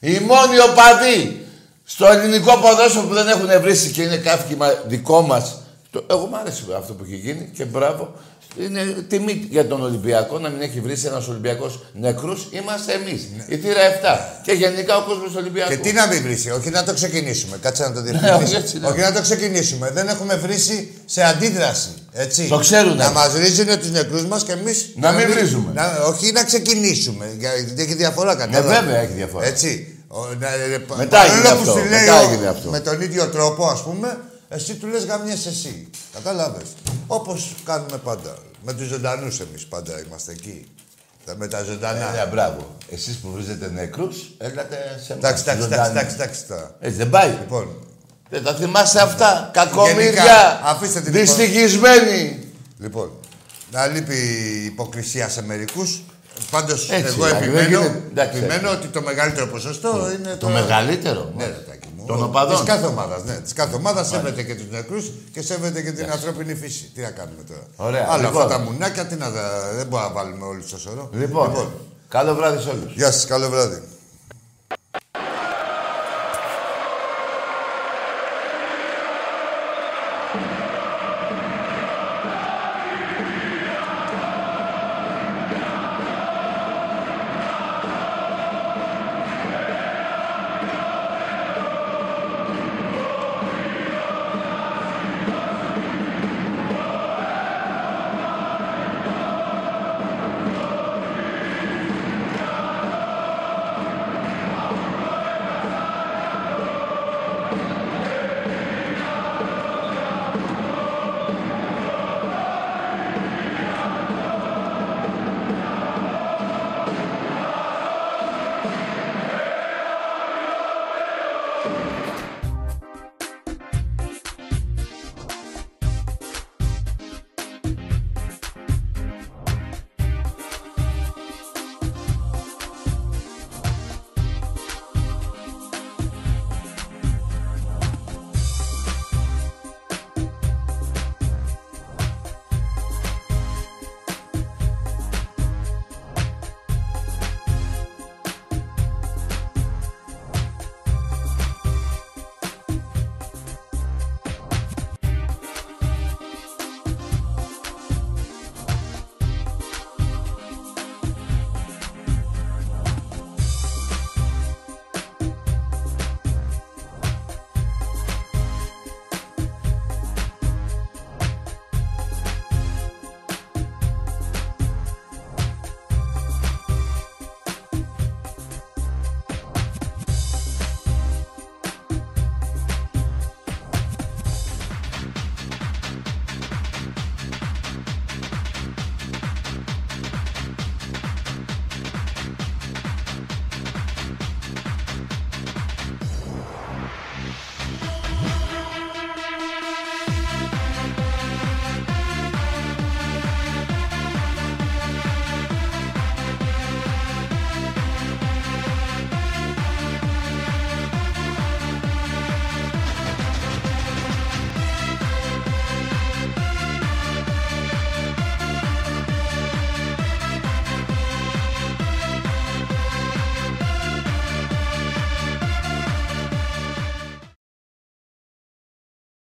Οι μόνοι οπαδοί στο ελληνικό ποδόσφαιρο που δεν έχουν βρίσει και είναι καύκιμα δικό μας. Το, εγώ μου άρεσε αυτό που έχει γίνει και μπράβο. Είναι τιμή για τον Ολυμπιακό να μην έχει βρει ένας Ολυμπιακός νεκρούς. Είμαστε εμείς. Η θύρα 7. Και γενικά ο κόσμος Ολυμπιακού. Και τι να μην βρίσει, όχι να το ξεκινήσουμε. Κάτσε να το όχι, έτσι διευκρινίσουμε. λέω. όχι να το ξεκινήσουμε. Δεν έχουμε βρίσει σε αντίδραση. Έτσι. Το ξέρουνε. Να μας ρίζουν τους νεκρούς μας και εμείς. Να μην βρίζουμε. Να, όχι να ξεκινήσουμε. Γιατί έχει διαφορά Ναι, κατάλαβα. βέβαια έχει διαφορά. Έτσι. Ο, να, ε, πα- Μετά παρόλο έγινε που αυτό, σου λέει μετά ο- έγινε αυτό. Με τον ίδιο τρόπο, ας πούμε, εσύ του λες γαμιέσαι εσύ. Κατάλαβες. Όπως κάνουμε πάντα. Με τους ζωντανούς εμείς πάντα είμαστε εκεί. Τα- Με τα ζωντανά. Ναι, μπράβο. Εσείς που βρίζετε νεκρούς, έλατε σε εμάς, Εντάξει, εντάξει, ζωντανούς. εντάξει, εντάξει τώρα. Έτσι δεν πάει. Λοιπόν, Δεν τα θυμάστε αυτά. Γενικά, Κακομίδια. αφήστε την Δυστυχισμένοι. Λοιπόν, να λείπει η υποκρισία σε μερικούς. Πάντως, Έτσι, εγώ Άκη, δεν επιμένω, γίνεται. Εντάξει, επιμένω έτσι. ότι το μεγαλύτερο ποσοστό είναι Το μεγαλύτερο. Ναι, ρε, τάκι μου. Των οπαδών. Τη κάθε ομάδας. Ναι, της κάθε ομάδας σέβεται και τους νεκρούς και σέβεται και την ανθρώπινη φύση. Τι να κάνουμε τώρα. Ωραία, Άλλα λοιπόν. αυτά τα μουνάκια, τι να, δεν μπορούμε να βάλουμε όλοι στο σωρό. Λοιπόν, καλό βράδυ σε όλους. Γεια σας, καλό βράδυ.